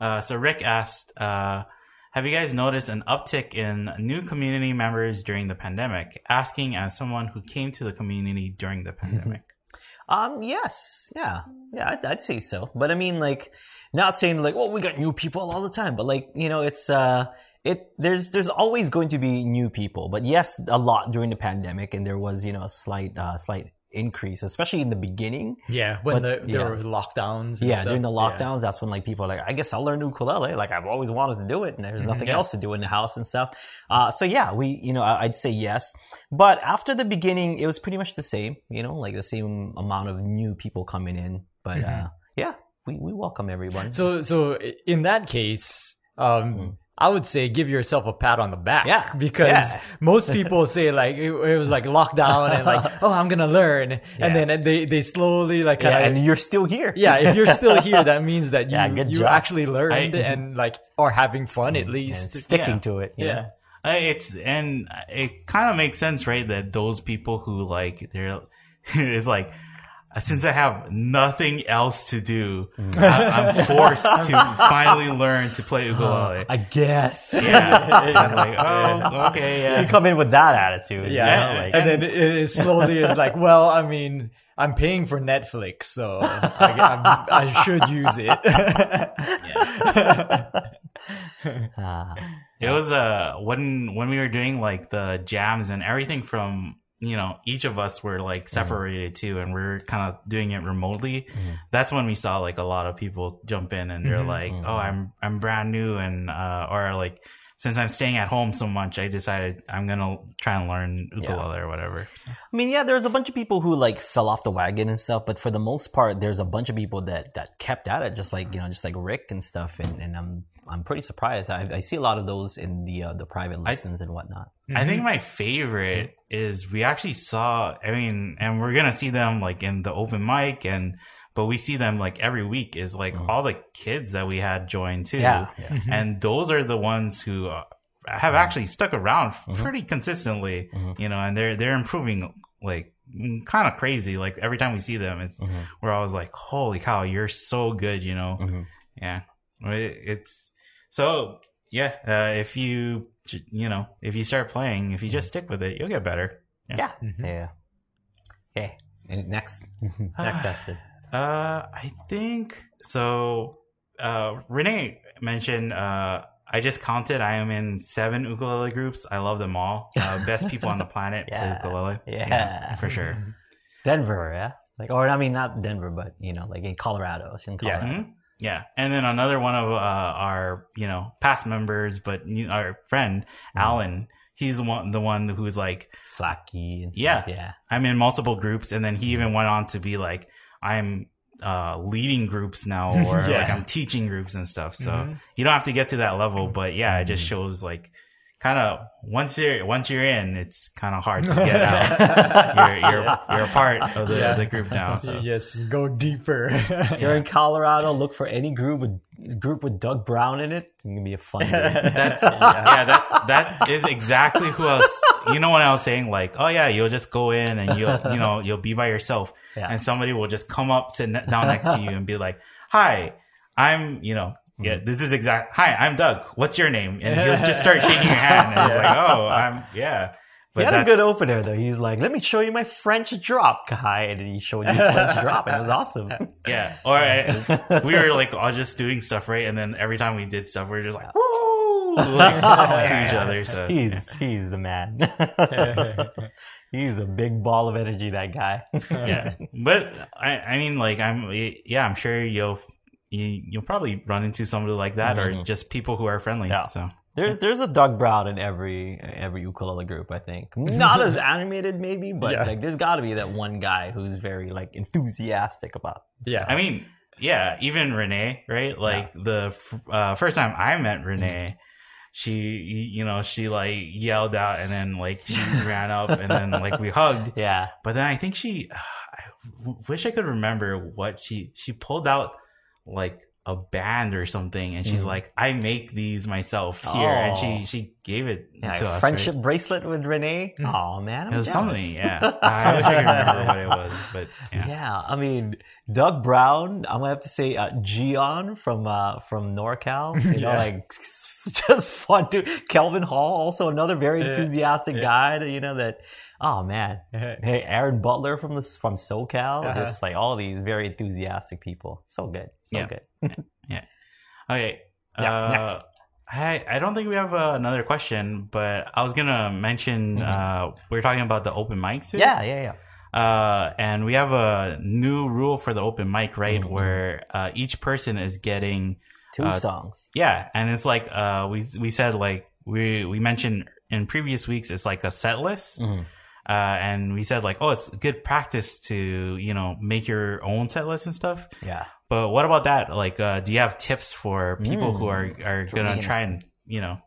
Uh, so Rick asked, uh, have you guys noticed an uptick in new community members during the pandemic? Asking as someone who came to the community during the pandemic. Um, yes, yeah, yeah, I'd, I'd say so. But I mean, like, not saying like, oh, we got new people all the time, but like, you know, it's uh, it there's there's always going to be new people. But yes, a lot during the pandemic, and there was you know a slight uh, slight increase, especially in the beginning. Yeah, when But, the, there yeah. were lockdowns. and yeah, stuff. during the Yeah. lockdowns, that's when like people are like, I guess I'll learn ukulele. Like I've always wanted to do it, and there's nothing Yeah. else to do in the house and stuff. Uh, so yeah, we, you know, I'd say yes. But after the beginning, it was pretty much the same. You know, like the same amount of new people coming in. But uh, yeah, we we welcome everyone. So, so in that case, um, Mhm. I would say give yourself a pat on the back. Yeah, because yeah. [laughs] most people say like it, it was like lockdown and like, [laughs] oh, I'm gonna learn, Yeah. and then they they slowly like yeah, and you're still here. Yeah, if you're still here, [laughs] that means that you Yeah, you job. actually learned I- and like are having fun at least. sticking Yeah. to it. you? Yeah. Uh, it's and it kind of makes sense, right? That those people who like they're it's like since I have nothing else to do, I, I'm [laughs] forced to finally learn to play ukulele. I guess. yeah, I was like, [laughs] oh, okay, You come in with that attitude. Yeah, you know, like- and then it, it slowly is like, well, I mean, I'm paying for Netflix, so I, I'm, I should use it. Ah. [laughs] It was uh when when we were doing like the jams and everything from you know each of us were like separated too, and we are kind of doing it remotely. That's when we saw like a lot of people jump in and they're Mhm. like, Mhm. "Oh, I'm I'm brand new," and uh, or like since I'm staying at home so much, I decided I'm gonna try and learn ukulele or whatever. So, I mean, yeah, there's a bunch of people who like fell off the wagon and stuff, but for the most part, there's a bunch of people that that kept at it, just like you know, just like Rick and stuff. And, and I'm I'm pretty surprised. I, I see a lot of those in the uh, the private lessons and whatnot. I think my favorite is we actually saw. I mean, and we're gonna see them like in the open mic, and but we see them like every week. Is like Mhm. all the kids that we had join too, Yeah, yeah. Mm-hmm. and those are the ones who uh, have actually stuck around Mhm. pretty consistently. Mhm. You know, and they're they're improving like kind of crazy. Like every time we see them, it's Mhm, we're always like, "Holy cow, you're so good!" You know, mhm. yeah, It- it's so yeah. Uh, if you you know if you start playing, if you just stick with it, you'll get better. Yeah, Mhm. yeah. Okay, and next [laughs] next question. Uh, I think so. Uh, Renee mentioned. Uh, I just counted. I am in seven ukulele groups. I love them all. Uh, [laughs] best people on the planet Yeah. play ukulele. Yeah. for sure. [laughs] Denver, yeah, like or I mean not Denver, but you know, like in Colorado, it's in Yeah. Colorado. Yeah, and then another one of uh, our you know past members, but our friend Mm-hmm. Alan, he's the one the one who's like Slacky. And Yeah. yeah. I'm in multiple groups, and then he even went on to be like, I'm uh, leading groups now, [laughs] or Yeah. like I'm teaching groups and stuff. So Mhm. you don't have to get to that level, but yeah, it just shows like kind of once you're once you're in, it's kind of hard to get [laughs] out. you're you're you're a part of the, Yeah. the group now. So Yes, go deeper. You're in Colorado. Look for any group with group with Doug Brown in it. It's gonna be a fun group. [laughs] that's yeah, that that is exactly who I was. You know what I was saying? Like, oh yeah, you'll just go in and you'll you know you'll be by yourself, Yeah. and somebody will just come up, sit down next to you, and be like, "Hi, I'm you know." Yeah, mm-hmm. this is exact. Hi, I'm Doug. What's your name? And he'll just start shaking your [laughs] hand, and it's like, "Oh, I'm yeah." he had a good opener though. He's like, "Let me show you my French drop, guy," and he showed you his French drop, and it was awesome. [laughs] Yeah. Uh, all right. [laughs] We were like all just doing stuff, right? And then every time we did stuff, we were just like, "Woo!" like, to each other. So He's he's the man. he's a big ball of energy. That guy. yeah, but I, I mean, like, I'm, yeah, I'm sure you'll, you, you'll probably run into somebody like that, or Mhm. just people who are friendly. Yeah. So There's there's a Doug Brown in every every ukulele group, I think. Not as [laughs] animated maybe, but Yeah. like there's got to be that one guy who's very like enthusiastic about. yeah. I mean, yeah, even Renee, right? Like the uh, first time I met Renee. She, you know, she like yelled out and then like she [laughs] ran up and then like we hugged. Yeah. But then I think she, [sighs] I w- wish I could remember what she, she pulled out like a band or something and she's Mhm. like, I make these myself here. And Oh. she, she gave it Yeah, to a us. friendship right? bracelet with Renee. Mm. Oh man, I'm It was jealous. something. Yeah. [laughs] I wish I could remember what it was, but Yeah. yeah. I mean Doug Brown. I'm gonna have to say uh, Gian from uh, from NorCal. [laughs] You know, Yeah. like [laughs] just fun to Kelvin Hall, also another very enthusiastic guy. That you know that. Oh man, [laughs] hey Aaron Butler from the from SoCal. Uh-huh. Just like all these very enthusiastic people. So good. So Yeah. good. Yeah. [laughs] Okay. Yeah, uh, next. I, I don't think we have uh, another question, but I was gonna mention Mhm. uh, we are talking about the open mics. Here. Yeah, yeah, yeah. Uh, and we have a new rule for the open mic, right? Mhm. Where uh, each person is getting Two Uh, songs. yeah, and it's like uh, we we said like we we mentioned in previous weeks it's like a set list, Mhm. Uh, and we said like oh it's good practice to you know make your own set list and stuff. Yeah. But what about that? Like, uh, do you have tips for people who Mm. are are gonna try and you know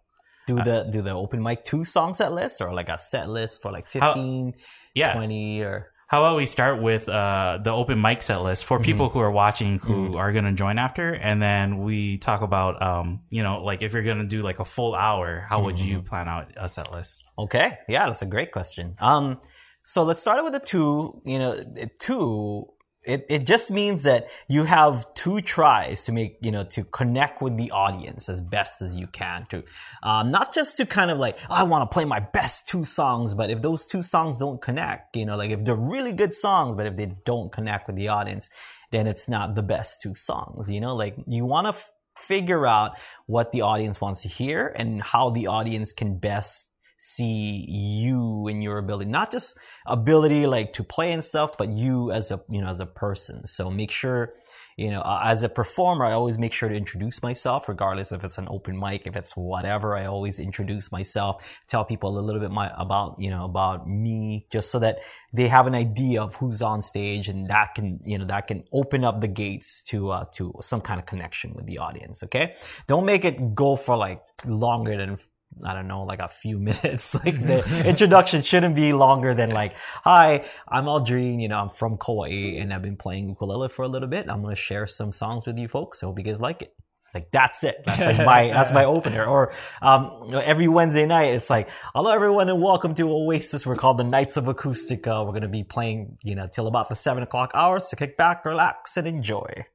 Do Uh, the do the open mic two song set list or like a set list for like 15, yeah? 20 or How about we start with uh, the open mic set list for Mm-hmm. people who are watching who are going to join after, and then we talk about, um, you know, like if you're going to do like a full hour, how would you Mm-hmm. plan out a set list? Okay, yeah, that's a great question. Um, so let's start with the two. You know, two. It it just means that you have two tries to make you know to connect with the audience as best as you can to, um, not just to kind of like I want to play my best two songs, but if those two songs don't connect, you know, like if they're really good songs, but if they don't connect with the audience, then it's not the best two songs. You know, like you want to f- figure out what the audience wants to hear and how the audience can best see you and your ability not just ability like to play and stuff but you as a you know as a person. So make sure you know as a performer i always make sure to introduce myself regardless if it's an open mic if it's whatever i always introduce myself tell people a little bit my, about you know about me just so that they have an idea of who's on stage and that can you know that can open up the gates to uh to some kind of connection with the audience okay? Don't make it go for like longer than I don't know, like a few [laughs] minutes. Like the [laughs] introduction shouldn't be longer than like, "Hi, I'm Aldrine. You know, I'm from Kauai, and I've been playing ukulele for a little bit. I'm gonna share some songs with you folks. I hope you guys like it." Like that's it. That's like my [laughs] that's my opener. Or um, every Wednesday night, it's like, "Hello, everyone, and welcome to Oasis. We're called the Knights of Acoustica. We're gonna be playing, you know, till about the seven o'clock hour. So kick back, relax, and enjoy."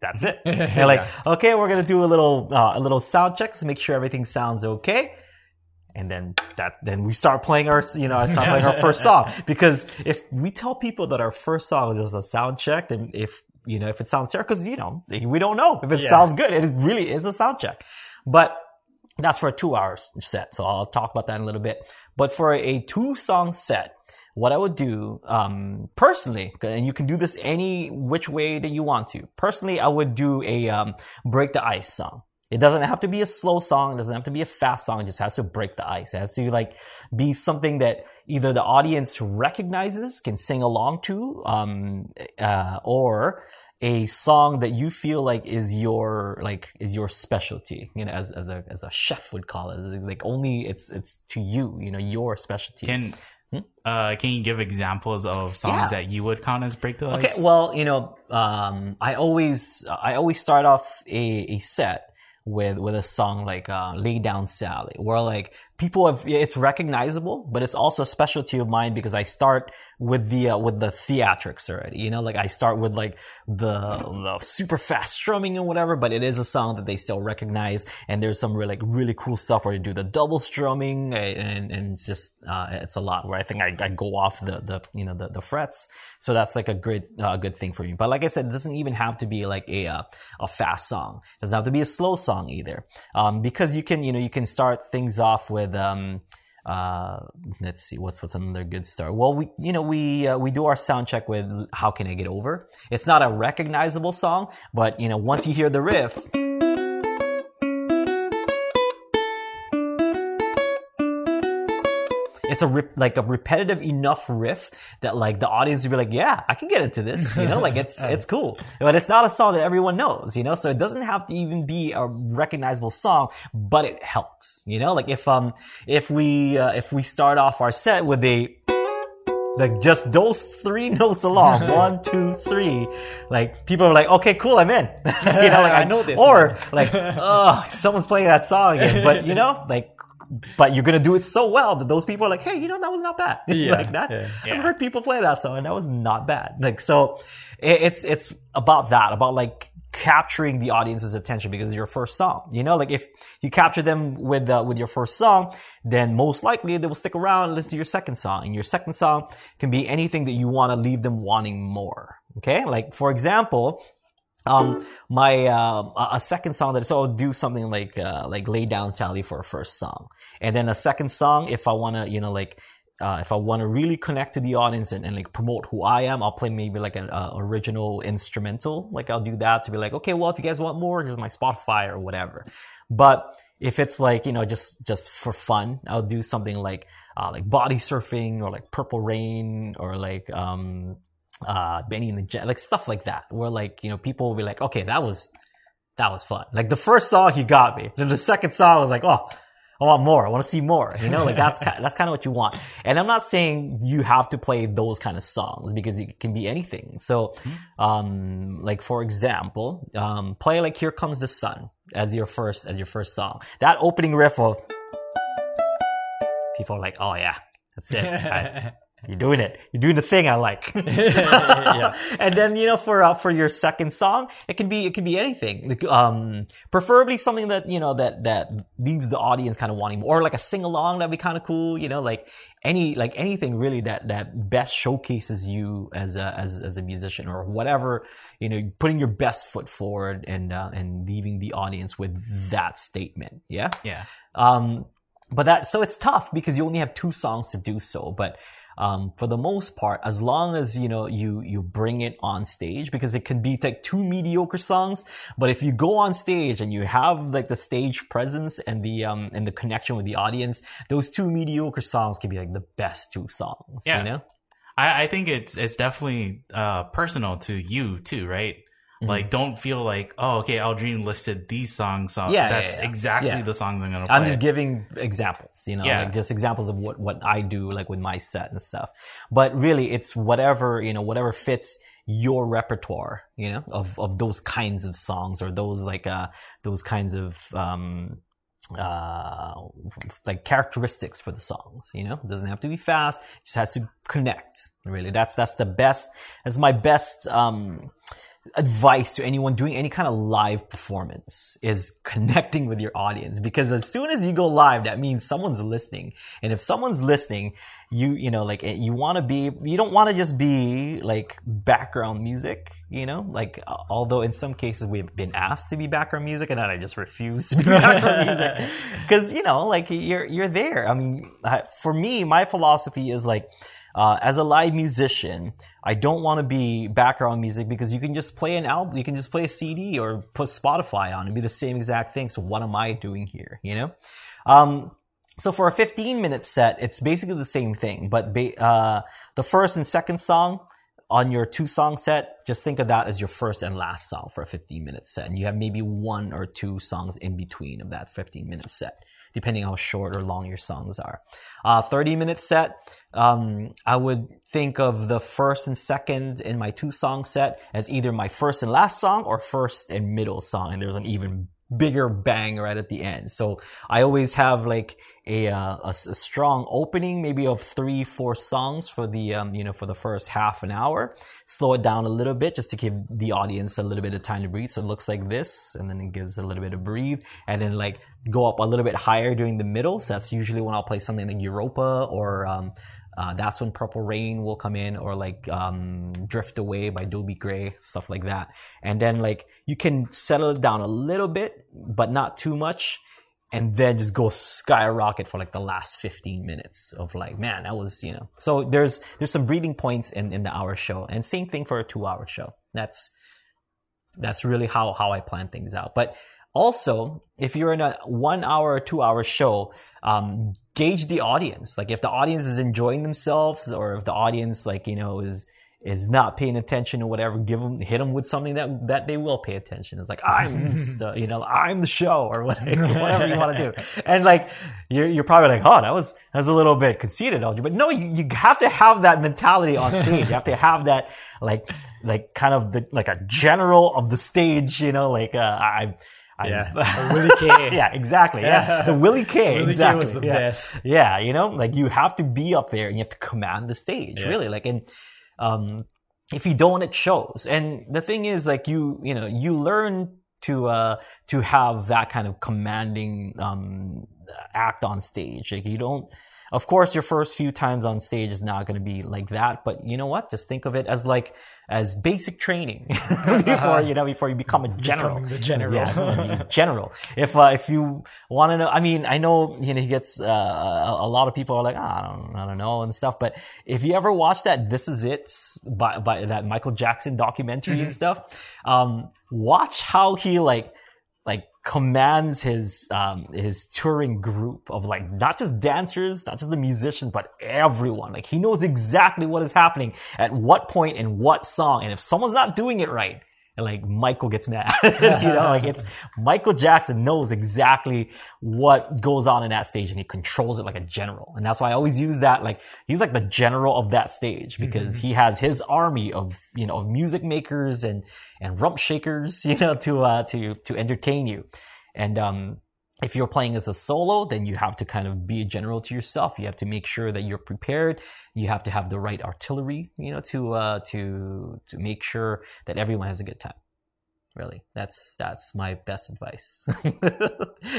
That's it. [laughs] They're like, okay, we're gonna do a little uh, a little sound check to make sure everything sounds okay, and then that then we start playing our you know I start playing our first song [laughs] because if we tell people that our first song is just a sound check, then if you know if it sounds terrible, because you know we don't know if it Yeah. sounds good, it really is a sound check, but that's for a two hours set. So I'll talk about that in a little bit. But for a two song set, what I would do, um, personally, and you can do this any which way that you want to. Personally, I would do a, um, break the ice song. It doesn't have to be a slow song. It doesn't have to be a fast song. It just has to break the ice. It has to like be something that either the audience recognizes, can sing along to, um, uh, or a song that you feel like is your like is your specialty you know as, as a as a chef would call it like only it's it's to you you know your specialty Can uh can you give examples of songs? Yeah. that you would count as break the ice? Okay, well, you know, um, I always I always start off a, a set with with a song like uh, "Lay Down Sally," where like people have it's recognizable, but it's also special to your mind because I start with the uh, with the theatrics already. You know, like I start with like the the super fast strumming and whatever, but it is a song that they still recognize, and there's some really like really cool stuff where you do the double strumming, and and just uh, it's a lot where I think I, I go off the the you know the, the frets, so that's like a good uh, good thing for me. But like I said, it doesn't even have to be like a uh, a fast song. It doesn't have to be a slow song either, um, because you can you know you can start things off with um, uh, let's see what's what's another good start. Well, we you know we uh, we do our sound check with "How Can I Get Over." It's not a recognizable song, but you know once you hear the riff. It's a rep- like a repetitive enough riff that like the audience would be like, yeah, I can get into this, you know, like it's [laughs] it's cool. But it's not a song that everyone knows, you know, so it doesn't have to even be a recognizable song, but it helps, you know, like if um if we uh, if we start off our set with a like just those three [laughs] notes along, [laughs] one, two, three. Like people are like, okay, cool, I'm in. you know, like I know this Or one. like, oh, someone's playing that song again. But you know, like, but you're gonna do it so well that those people are like, hey, you know, that was not bad. [laughs] Yeah, like that. yeah. I've heard people play that song, and that was not bad. Like so, it, it's it's about that, about like capturing the audience's attention because it's your first song. You know, like if you capture them with uh, with your first song, then most likely they will stick around and listen to your second song. And your second song can be anything that you want to leave them wanting more. Okay, like for example, um, my uh, a- second song that so I'll do something like uh, like lay down Sally for a first song, and then a second song if I want to you know like. Uh, if I want to really connect to the audience and, and like promote who I am, I'll play maybe like an uh, original instrumental. Like I'll do that to be like, okay, well, if you guys want more, here's my Spotify or whatever. But if it's like you know just just for fun, I'll do something like uh, like body surfing or like Purple Rain or like um uh Benny and the Jet, like stuff like that, where like you know people will be like, okay, that was that was fun. Like the first song, he got me. Then the second song I was like, oh, I want more. I want to see more. You know, like [laughs] that's kind that's kind of what you want. And I'm not saying you have to play those kind of songs because it can be anything. So, um, like for example, um, play like "Here Comes the Sun" as your first as your first song. That opening riff of people are like, oh yeah, that's it. [laughs] I- you're doing it. You're doing the thing I like. [laughs] Yeah. And then you know for uh, for your second song, it can be it can be anything. Like, Um, preferably something that you know that that leaves the audience kind of wanting more, or like a sing along that'd be kind of cool. You know, like any like anything really that that best showcases you as a as as a musician or whatever. You know, putting your best foot forward and uh, and leaving the audience with that statement. Yeah. Yeah. Um, but that so it's tough because you only have two songs to do so. But um, for the most part, as long as you know you you bring it on stage, because it can be like two mediocre songs. But if you go on stage and you have like the stage presence and the um and the connection with the audience, those two mediocre songs can be like the best two songs. Yeah. You know. I, I think it's it's definitely uh personal to you too, right? Mm-hmm. Like, don't feel like, oh, okay, Aldrine listed these songs. So Yeah, that's yeah. exactly Yeah. the songs I'm gonna play. I'm just giving examples, you know, Yeah. like just examples of what, what I do, like with my set and stuff. But really, it's whatever, you know, whatever fits your repertoire, you know, of, of those kinds of songs or those like, uh, those kinds of, um, uh, like characteristics for the songs, you know, it doesn't have to be fast. It just has to connect. Really, that's, that's the best, that's my best, um, advice to anyone doing any kind of live performance is [laughs] connecting with your audience. Because as soon as you go live that means someone's listening. And if someone's listening you you know like you want to be you don't want to just be like background music you know? Like uh, although in some cases we've been asked to be background music and then I just refuse to be [laughs] background music. [laughs] Because you know like you're you're there. I mean for me my philosophy is like uh, as a live musician, I don't want to be background music because you can just play an album, you can just play a CD or put Spotify on and be the same exact thing. So what am I doing here? You know? Um, so for a 15 minute set, it's basically the same thing, but ba- uh, the first and second song on your two song set, just think of that as your first and last song for a 15 minute set. And you have maybe one or two songs in between of that 15 minute set, depending how short or long your songs are. Uh, 30 minute set, um, I would think of the first and second in my two song set as either my first and last song or first and middle song. And there's an even bigger bang right at the end. So I always have like a, uh, a, a, strong opening, maybe of three, four songs for the, um, you know, for the first half an hour. Slow it down a little bit just to give the audience a little bit of time to breathe. So it looks like this, and then it gives a little bit of breathe, and then like go up a little bit higher during the middle. So that's usually when I'll play something like Europa or, um, uh, that's when Purple Rain will come in, or like um, Drift Away by Dobie Gray, stuff like that. And then like you can settle it down a little bit, but not too much, and then just go skyrocket for like the last 15 minutes of like, man, that was you know. So there's there's some breathing points in in the hour show, and same thing for a two hour show. That's that's really how how I plan things out. But also, if you're in a one hour or two hour show, um, gauge the audience. Like if the audience is enjoying themselves or if the audience like, you know, is, is not paying attention or whatever, give them, hit them with something that, that they will pay attention. It's like, I'm, [laughs] the, you know, I'm the show or whatever, [laughs] whatever you want to do. And like, you're, you're probably like, oh, that was, that was a little bit conceited, Audrey. But no, you, you have to have that mentality on [laughs] stage. You have to have that, like, like kind of the, like a general of the stage, you know, like, uh, I, yeah, [laughs] Willie K. yeah, exactly. Yeah, [laughs] the Willie K. Willie exactly. K was the yeah. best. Yeah, you know, like you have to be up there and you have to command the stage, Yeah. really. Like, and um, if you don't, it shows. And the thing is, like, you you know, you learn to uh to have that kind of commanding um act on stage. Like, you don't. Of course, your first few times on stage is not going to be like that, but you know what? Just think of it as like as basic training [laughs] before you know before you become a general. Becoming the general. Yeah, [laughs] general. If uh, if you want to know, I mean, I know you know he gets uh, a, lot of people are like, oh, I don't, I don't know and stuff. But if you ever watch that, this is it by by that Michael Jackson documentary and stuff, um, watch how he like like commands his um his touring group of like not just dancers, not just the musicians, but everyone. Like he knows exactly what is happening at what point in what song, and if someone's not doing it right, and like Michael gets mad, [laughs] you know, like it's Michael Jackson knows exactly what goes on in that stage, and he controls it like a general, and that's why I always use that. Like he's like the general of that stage because he has his army of you know of music makers and and rump shakers, [laughs] you know, to uh to to entertain you. And um, if you're playing as a solo, then you have to kind of be a general to yourself. You have to make sure that you're prepared. You have to have the right artillery, you know, to uh, to to make sure that everyone has a good time. Really, that's that's my best advice. [laughs]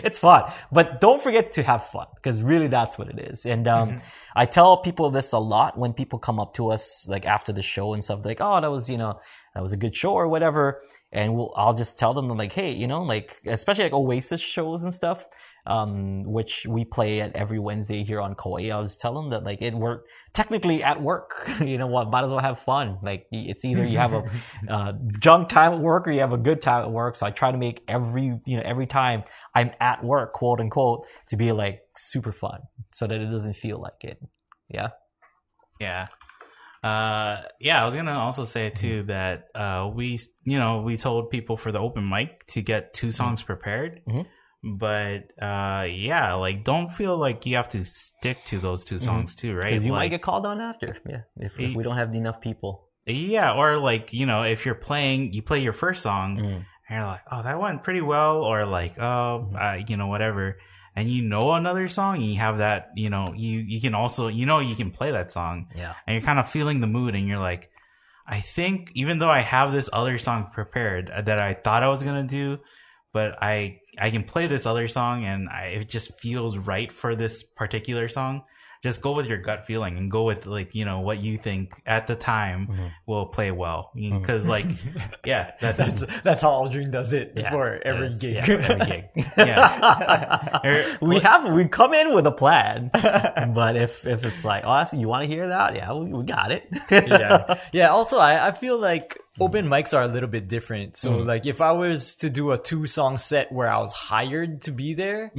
it's fun, but don't forget to have fun because really that's what it is. And um, I tell people this a lot when people come up to us like after the show and stuff, like, "Oh, that was you know." That was a good show or whatever. And we'll, I'll just tell them like, hey, you know, like, especially like Oasis shows and stuff, um, which we play at every Wednesday here on Kauai. I'll just tell them that like it work technically at work, [laughs] you know what, might as well have fun. Like it's either you have a, [laughs] uh, junk time at work or you have a good time at work. So I try to make every, you know, every time I'm at work, quote unquote, to be like super fun so that it doesn't feel like it. Yeah. Yeah. Uh, yeah, I was gonna also say too that uh, we, you know, we told people for the open mic to get two songs prepared, Mhm. but uh, yeah, like don't feel like you have to stick to those two songs too, right? Because you might get called on after. Yeah. If, if we don't have enough people. yeah, or like you know, if you're playing, you play your first song, Mm. and you're like, oh, that went pretty well, or like, oh, uh, you know, whatever. And you know another song, and you have that, you know, you you can also, you know, you can play that song, Yeah. and you're kind of feeling the mood and you're like i think even though i have this other song prepared uh, that i thought i was gonna do but i i can play this other song and I, it just feels right for this particular song just go with your gut feeling and go with like you know what you think at the time Mm-hmm. will play well because like [laughs] yeah that's, That's that's how Aldrine does it Yeah, for every gig. yeah, every gig. [laughs] yeah Er, we have we come in with a plan, [laughs] but if if it's like, oh, you want to hear that? Yeah, we, we got it. yeah. Yeah. Also, I, I feel like open mics are a little bit different. So, Mm. like, if I was to do a two song set where I was hired to be there,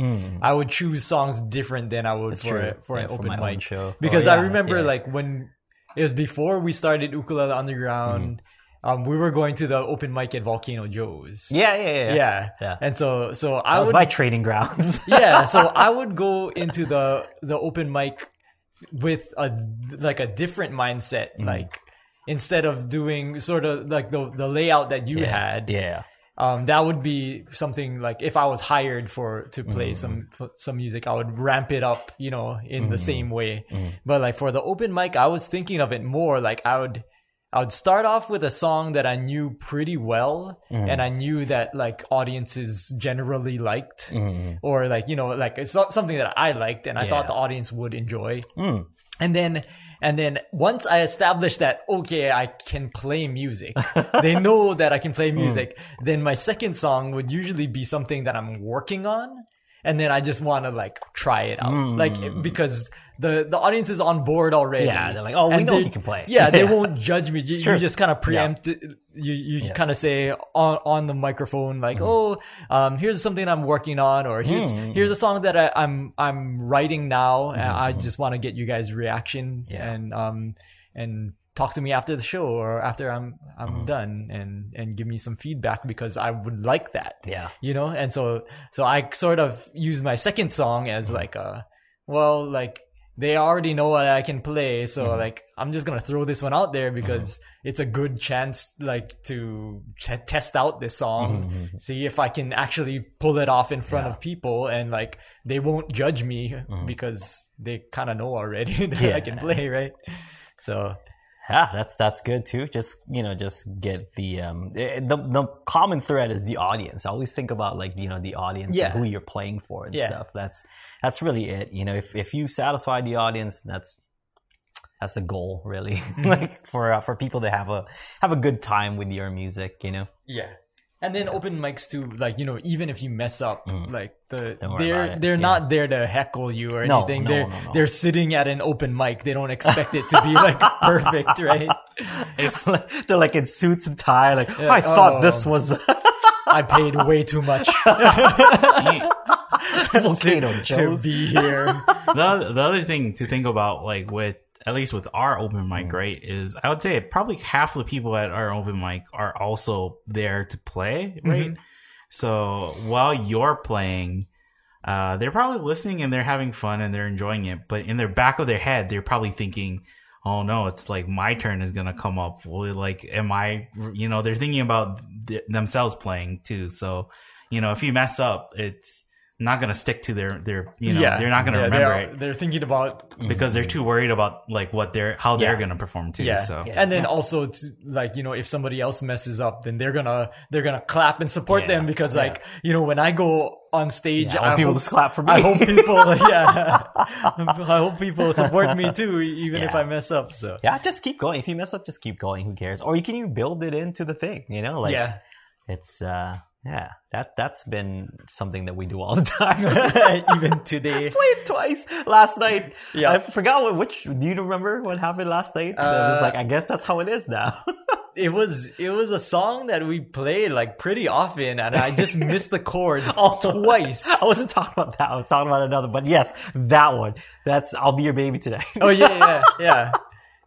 I would choose songs different than I would It's for a, for Yeah, an for open my mic show. Because Oh, I remember, yeah. like, when it was before we started Ukulele Underground, um, we were going to the open mic at Volcano Joe's. yeah, yeah, yeah. Yeah. Yeah. And so, so I That was would my training grounds. [laughs] yeah so [laughs] i would go into the the open mic with a like a different mindset Mm. like instead of doing sort of like the the layout that you had yeah. um that would be something like if i was hired for to play Mm. some some music i would ramp it up you know in Mm. the same way but like for the open mic i was thinking of it more like i would I would start off with a song that I knew pretty well, Mm. and I knew that like audiences generally liked, Mm. or like you know like it's something that I liked, and I thought the audience would enjoy. Mm. And then and then once I established that okay, I can play music, [laughs] they know that I can Mm. play music. Then my second song would usually be something that I'm working on, and then I just want to like try it out, like because the the audience is on board already. Mm. Yeah, they're like, "Oh, we And know they- you can play." Yeah, they [laughs] Yeah. won't judge me. You, you just kind of preempt. it. You you kind of say on on the microphone like, Mm-hmm. oh, um, here's something I'm working on, or here's Mm. here's a song that I, I'm I'm writing now, and I just want to get you guys' reaction Mm-hmm. Yeah. and um and talk to me after the show or after I'm I'm Mm-hmm. done and and give me some feedback because I would like that Yeah. you know and so so i sort of use my second song Mm-hmm. as like a well like they already know what i can play so Mm-hmm. like i'm just gonna throw this one out there because it's a good chance like to t- test out this song see if i can actually pull it off in front Mm-hmm. Yeah. of people and like they won't judge me because they kind of know already [laughs] that i can play right so Yeah, that's that's good too. Just you know, just get the um eh, the the common thread is the audience. I always think about like you know the audience Yeah. and who you're playing for and Yeah. stuff. That's that's really it. You know, if if you satisfy the audience, that's that's the goal really. [laughs] Mm-hmm. like for uh, for people to have a have a good time with your music. You know. Yeah. And then open mics too, like you know, even if you mess up, like the Mm. Worry about they're they're yeah. not there to heckle you or No, anything. no, they're no, no. they're sitting at an open mic. They don't expect it to be [laughs] like perfect, right? [laughs] if They're like in suits and tie. Like Yeah, I thought oh. this was [laughs] I paid way too much volcano to Joe's. be here. the the other thing to think about, like with at least with our open mic, Mm. right, is I would say probably half the people at our open mic are also there to play, right? Mm-hmm. So while you're playing, uh, they're probably listening and they're having fun and they're enjoying it. But in their back of their head, they're probably thinking, "Oh no, it's like my turn is gonna come up. Like, am I? You know, they're thinking about th- themselves playing too. So, you know, if you mess up, it's not gonna stick to their their. You know, yeah, they're not gonna Yeah, remember they're, it They're thinking about because they're too worried about like what they're how they're Mm-hmm. Gonna perform too. yeah. So Yeah. and then also to, like you know if somebody else messes up then they're gonna they're gonna clap and support Yeah, them because yeah. like you know when i go on stage Yeah, I want I people hope, to clap for me. I hope [laughs] people [laughs] yeah i hope people support me too even if i mess up so Yeah, just keep going. If you mess up, just keep going. Who cares? Or you can even build it into the thing. You know, like yeah it's uh yeah that that's been something that we do all the [laughs] time. [laughs] even today [laughs] Played twice last night. Yeah. I forgot what which. Do you remember what happened last night? it was Uh, like I guess that's how it is now. it was it was a song that we played like pretty often and i just missed the chord Oh. twice I wasn't talking about that. I was talking about another. But yes, that one. That's I'll be your baby today. oh yeah yeah yeah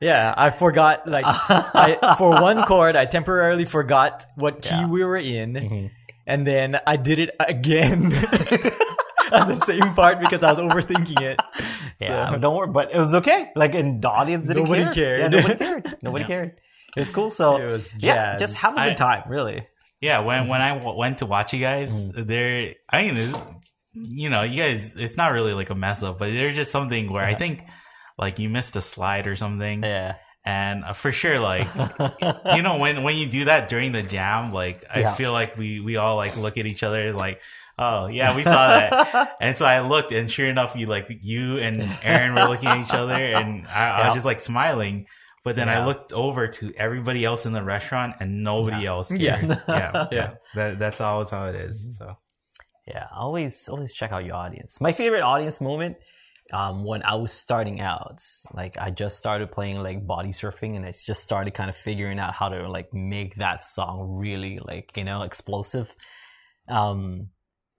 yeah i forgot like i for one chord i temporarily forgot what key Yeah. we were in Mhm. And then i did it again [laughs] on the same part because i was overthinking it Yeah, So- don't worry. But it was okay. Like, in the audience didn't Nobody care. cared. Yeah, nobody cared. [laughs] Nobody Yeah. cared. It was cool. So It was yeah, just have a good time. Really. yeah, when when I w- went to watch you guys, Mm-hmm. there, I mean, it's, you know, you guys, it's not really like a mess up, but there's just something where I think like you missed a slide or something, Yeah. And uh, for sure, like [laughs] you know, when when you do that during the jam, like I Yeah. feel like we we all like look at each other like. Oh yeah, we saw that. [laughs] and so I looked, and sure enough, you like you and Aaron were looking at each other, and I, I was just like smiling. But then I looked over to everybody else in the restaurant, and nobody else [laughs] cared. Yeah. Yeah, yeah, Yeah. That, that's always how it is. So Yeah, always always check out your audience. My favorite audience moment um, when I was starting out, like I just started playing like body surfing, and I just started kind of figuring out how to like make that song really like you know explosive. Um,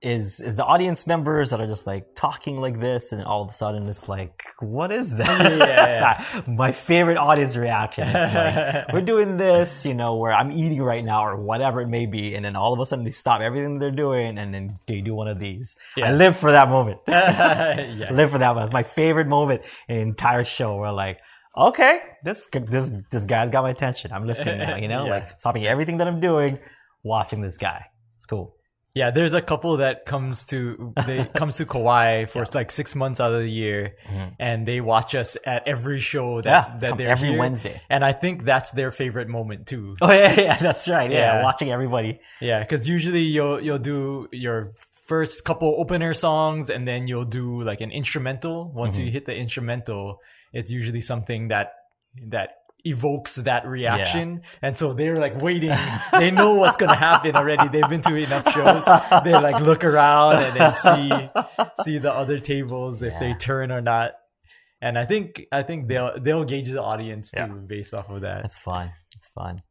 is is the audience members that are just like talking like this, and all of a sudden it's like, what is that? Yeah. [laughs] My favorite audience reaction. Like, [laughs] we're doing this, you know, where I'm eating right now or whatever it may be, and then all of a sudden they stop everything they're doing and then they do one of these. Yeah. I live for that moment. [laughs] yeah. Live for that moment. It's my favorite moment in the entire show where like, okay, this this this guy's got my attention. I'm listening now, you know, like stopping everything that I'm doing, watching this guy. It's cool. Yeah, there's a couple that comes to they [laughs] comes to Kauai for like six months out of the year, and they watch us at every show that, Mm-hmm. Yeah, that they're every here. Wednesday. and I think that's their favorite moment too. Oh yeah, yeah, that's right. Yeah, Yeah. watching everybody. Yeah, because usually you'll you'll do your first couple opener songs, and then you'll do like an instrumental. Once Mm-hmm. you hit the instrumental, it's usually something that that evokes that reaction and so they're like waiting they know what's gonna happen already they've been to enough shows they like look around and then see see the other tables if they turn or not and i think i think they'll they'll gauge the audience too based off of that That's fun. It's fun.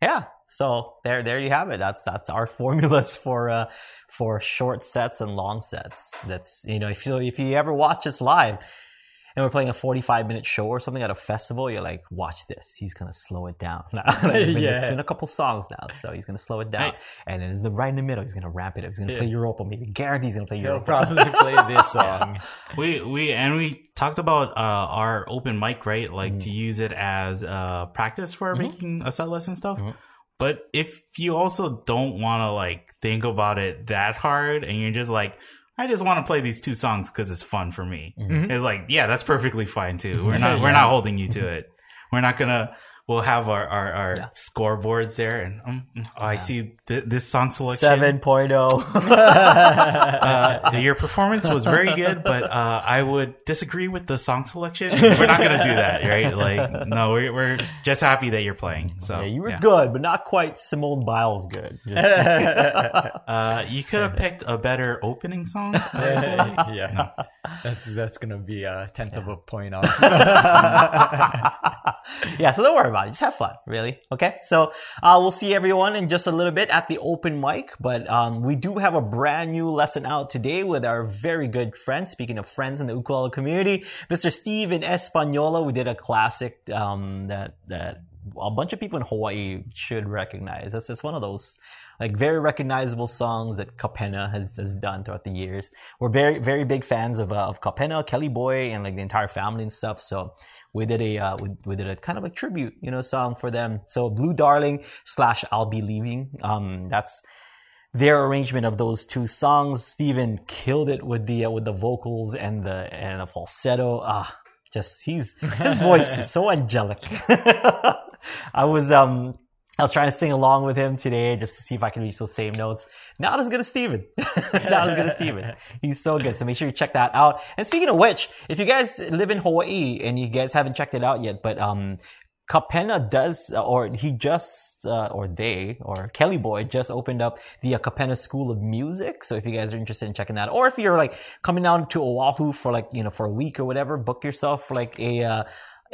Yeah. So there, there you have it. That's that's our formulas for uh for short sets and long sets. That's you know if you if you ever watch us live and we're playing a forty five minute show or something at a festival, you're like, watch this. He's gonna slow it down. [laughs] Like, it's been- Yeah. It's been a couple songs now, so he's gonna slow it down. and then it's the right in the middle. He's gonna ramp it up. He's gonna play Europa. Maybe guarantee he's gonna play they'll Europa. probably [laughs] play this song we we and we talked about uh, our open mic, right? Like Mm-hmm. to use it as uh, practice for making a set list and stuff. Mhm. But if you also don't want to like think about it that hard, and you're just like, I just want to play these two songs because it's fun for me. Mm-hmm. It's like, yeah, that's perfectly fine too. [laughs] We're not we're not holding you to it. We're not gonna. We'll have our our, our Yeah. scoreboards there, and um, oh, I see th- this song selection. Seven oh. [laughs] Uh, your performance was very good, but uh, I would disagree with the song selection. We're not gonna do that, right? Like, no, we're, we're just happy that you're playing. So yeah, you were yeah. good, but not quite Simone Biles good. [laughs] Uh, you could have picked a better opening song. [laughs] yeah that's that's gonna be a tenth of a point off yeah, so don't worry about it. Just have fun, really. Okay. So uh, we'll see everyone in just a little bit at the open mic, but um, we do have a brand new lesson out today with our very good friend. Speaking of friends in the ukulele community, Mr. Steven Espaniola. We did a classic um, that that a bunch of people in Hawaii should recognize. That's it's one of those like very recognizable songs that Kapena has, has done throughout the years. We're very very big fans of uh, of Kapena, Kelly Boy, and like the entire family and stuff. So we did a uh, we, we did a kind of a tribute, you know, song for them. So Blue Darling slash I'll Be Leaving. Um, that's their arrangement of those two songs. Steven killed it with the uh, with the vocals and the and the falsetto. Ah, just he's his voice is [laughs] so angelic. [laughs] I was um I was trying to sing along with him today just to see if I can reach those same notes. Not as good as Steven. [laughs] Not as good as Steven. [laughs] He's so good. So make sure you check that out. And speaking of which, if you guys live in Hawaii and you guys haven't checked it out yet, but um Kapena does, or he just, uh, or they, or Kelly Boy just opened up the uh, Kapena School of Music. So if you guys are interested in checking that, or if you're like coming down to Oahu for like, you know, for a week or whatever, book yourself for like a, uh,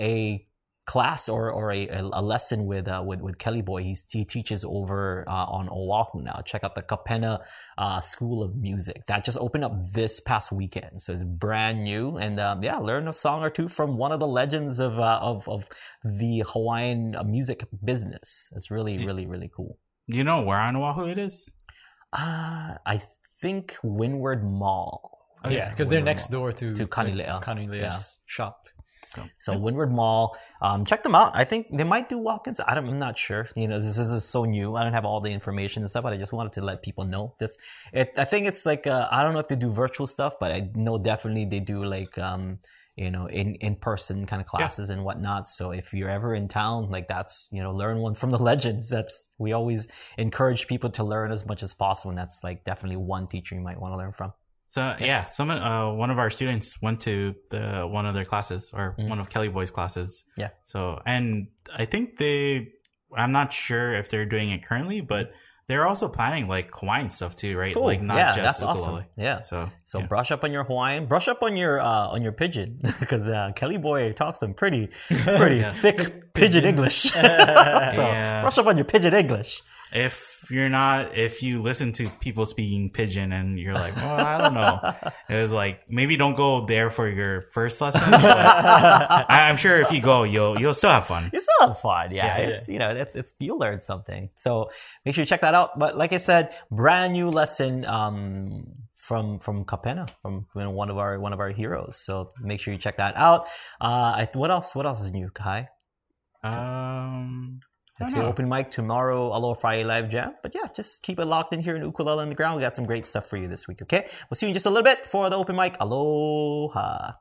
a class or, or a, a lesson with, uh, with, with Kelly Boy. He's, he teaches over, uh, on Oahu now. Check out the Kapena, uh, School of Music. That just opened up this past weekend. So it's brand new. And, um, yeah, learn a song or two from one of the legends of, uh, of, of the Hawaiian music business. It's really, really, really cool. Do you know where on Oahu it is? Uh, I think Windward Mall. Oh, yeah because they're next Mall. door to To Kanile'a. Kanile'as Yeah. shop So So Windward Mall, um, check them out. I think they might do walk-ins. I don't, I'm not sure. You know, this, this is so new. I don't have all the information and stuff, but I just wanted to let people know this. It, I think it's like uh, I don't know if they do virtual stuff, but I know definitely they do like um, you know, in in person kind of classes and whatnot. So if you're ever in town, like that's you know, learn one from the [laughs] legends. That's we always encourage people to learn as much as possible, and that's like definitely one teacher you might want to learn from. So yeah, some uh, one of our students went to the one of their classes or Mhm. one of Kelly Boy's classes. Yeah. So and I think they, I'm not sure if they're doing it currently, but they're also planning like Hawaiian stuff too, right? Cool. Like not yeah, just that's ukulele. awesome. Yeah. So So yeah. brush up on your Hawaiian, brush up on your uh, on your pidgin because [laughs] uh, Kelly Boy talks some pretty [laughs] pretty Yeah. thick pidgin English. [laughs] so Yeah. brush up on your pidgin English. If you're not, if you listen to people speaking pidgin and you're like, well, I don't know, [laughs] it was like maybe don't go there for your first lesson. But I, I'm sure if you go, you'll you'll still have fun. You still have fun, yeah. Yeah, it's you know, it's it's you'll learn something. So make sure you check that out. But like I said, brand new lesson um from from Kapena, from you know, one of our one of our heroes. So make sure you check that out. Uh, I, what else? What else is new, Kai? Um, Oh, That's your know. open mic tomorrow, Aloha Friday live jam. But yeah, just keep it locked in here in Ukulele Underground. We got some great stuff for you this week, okay? We'll see you in just a little bit for the open mic. Aloha.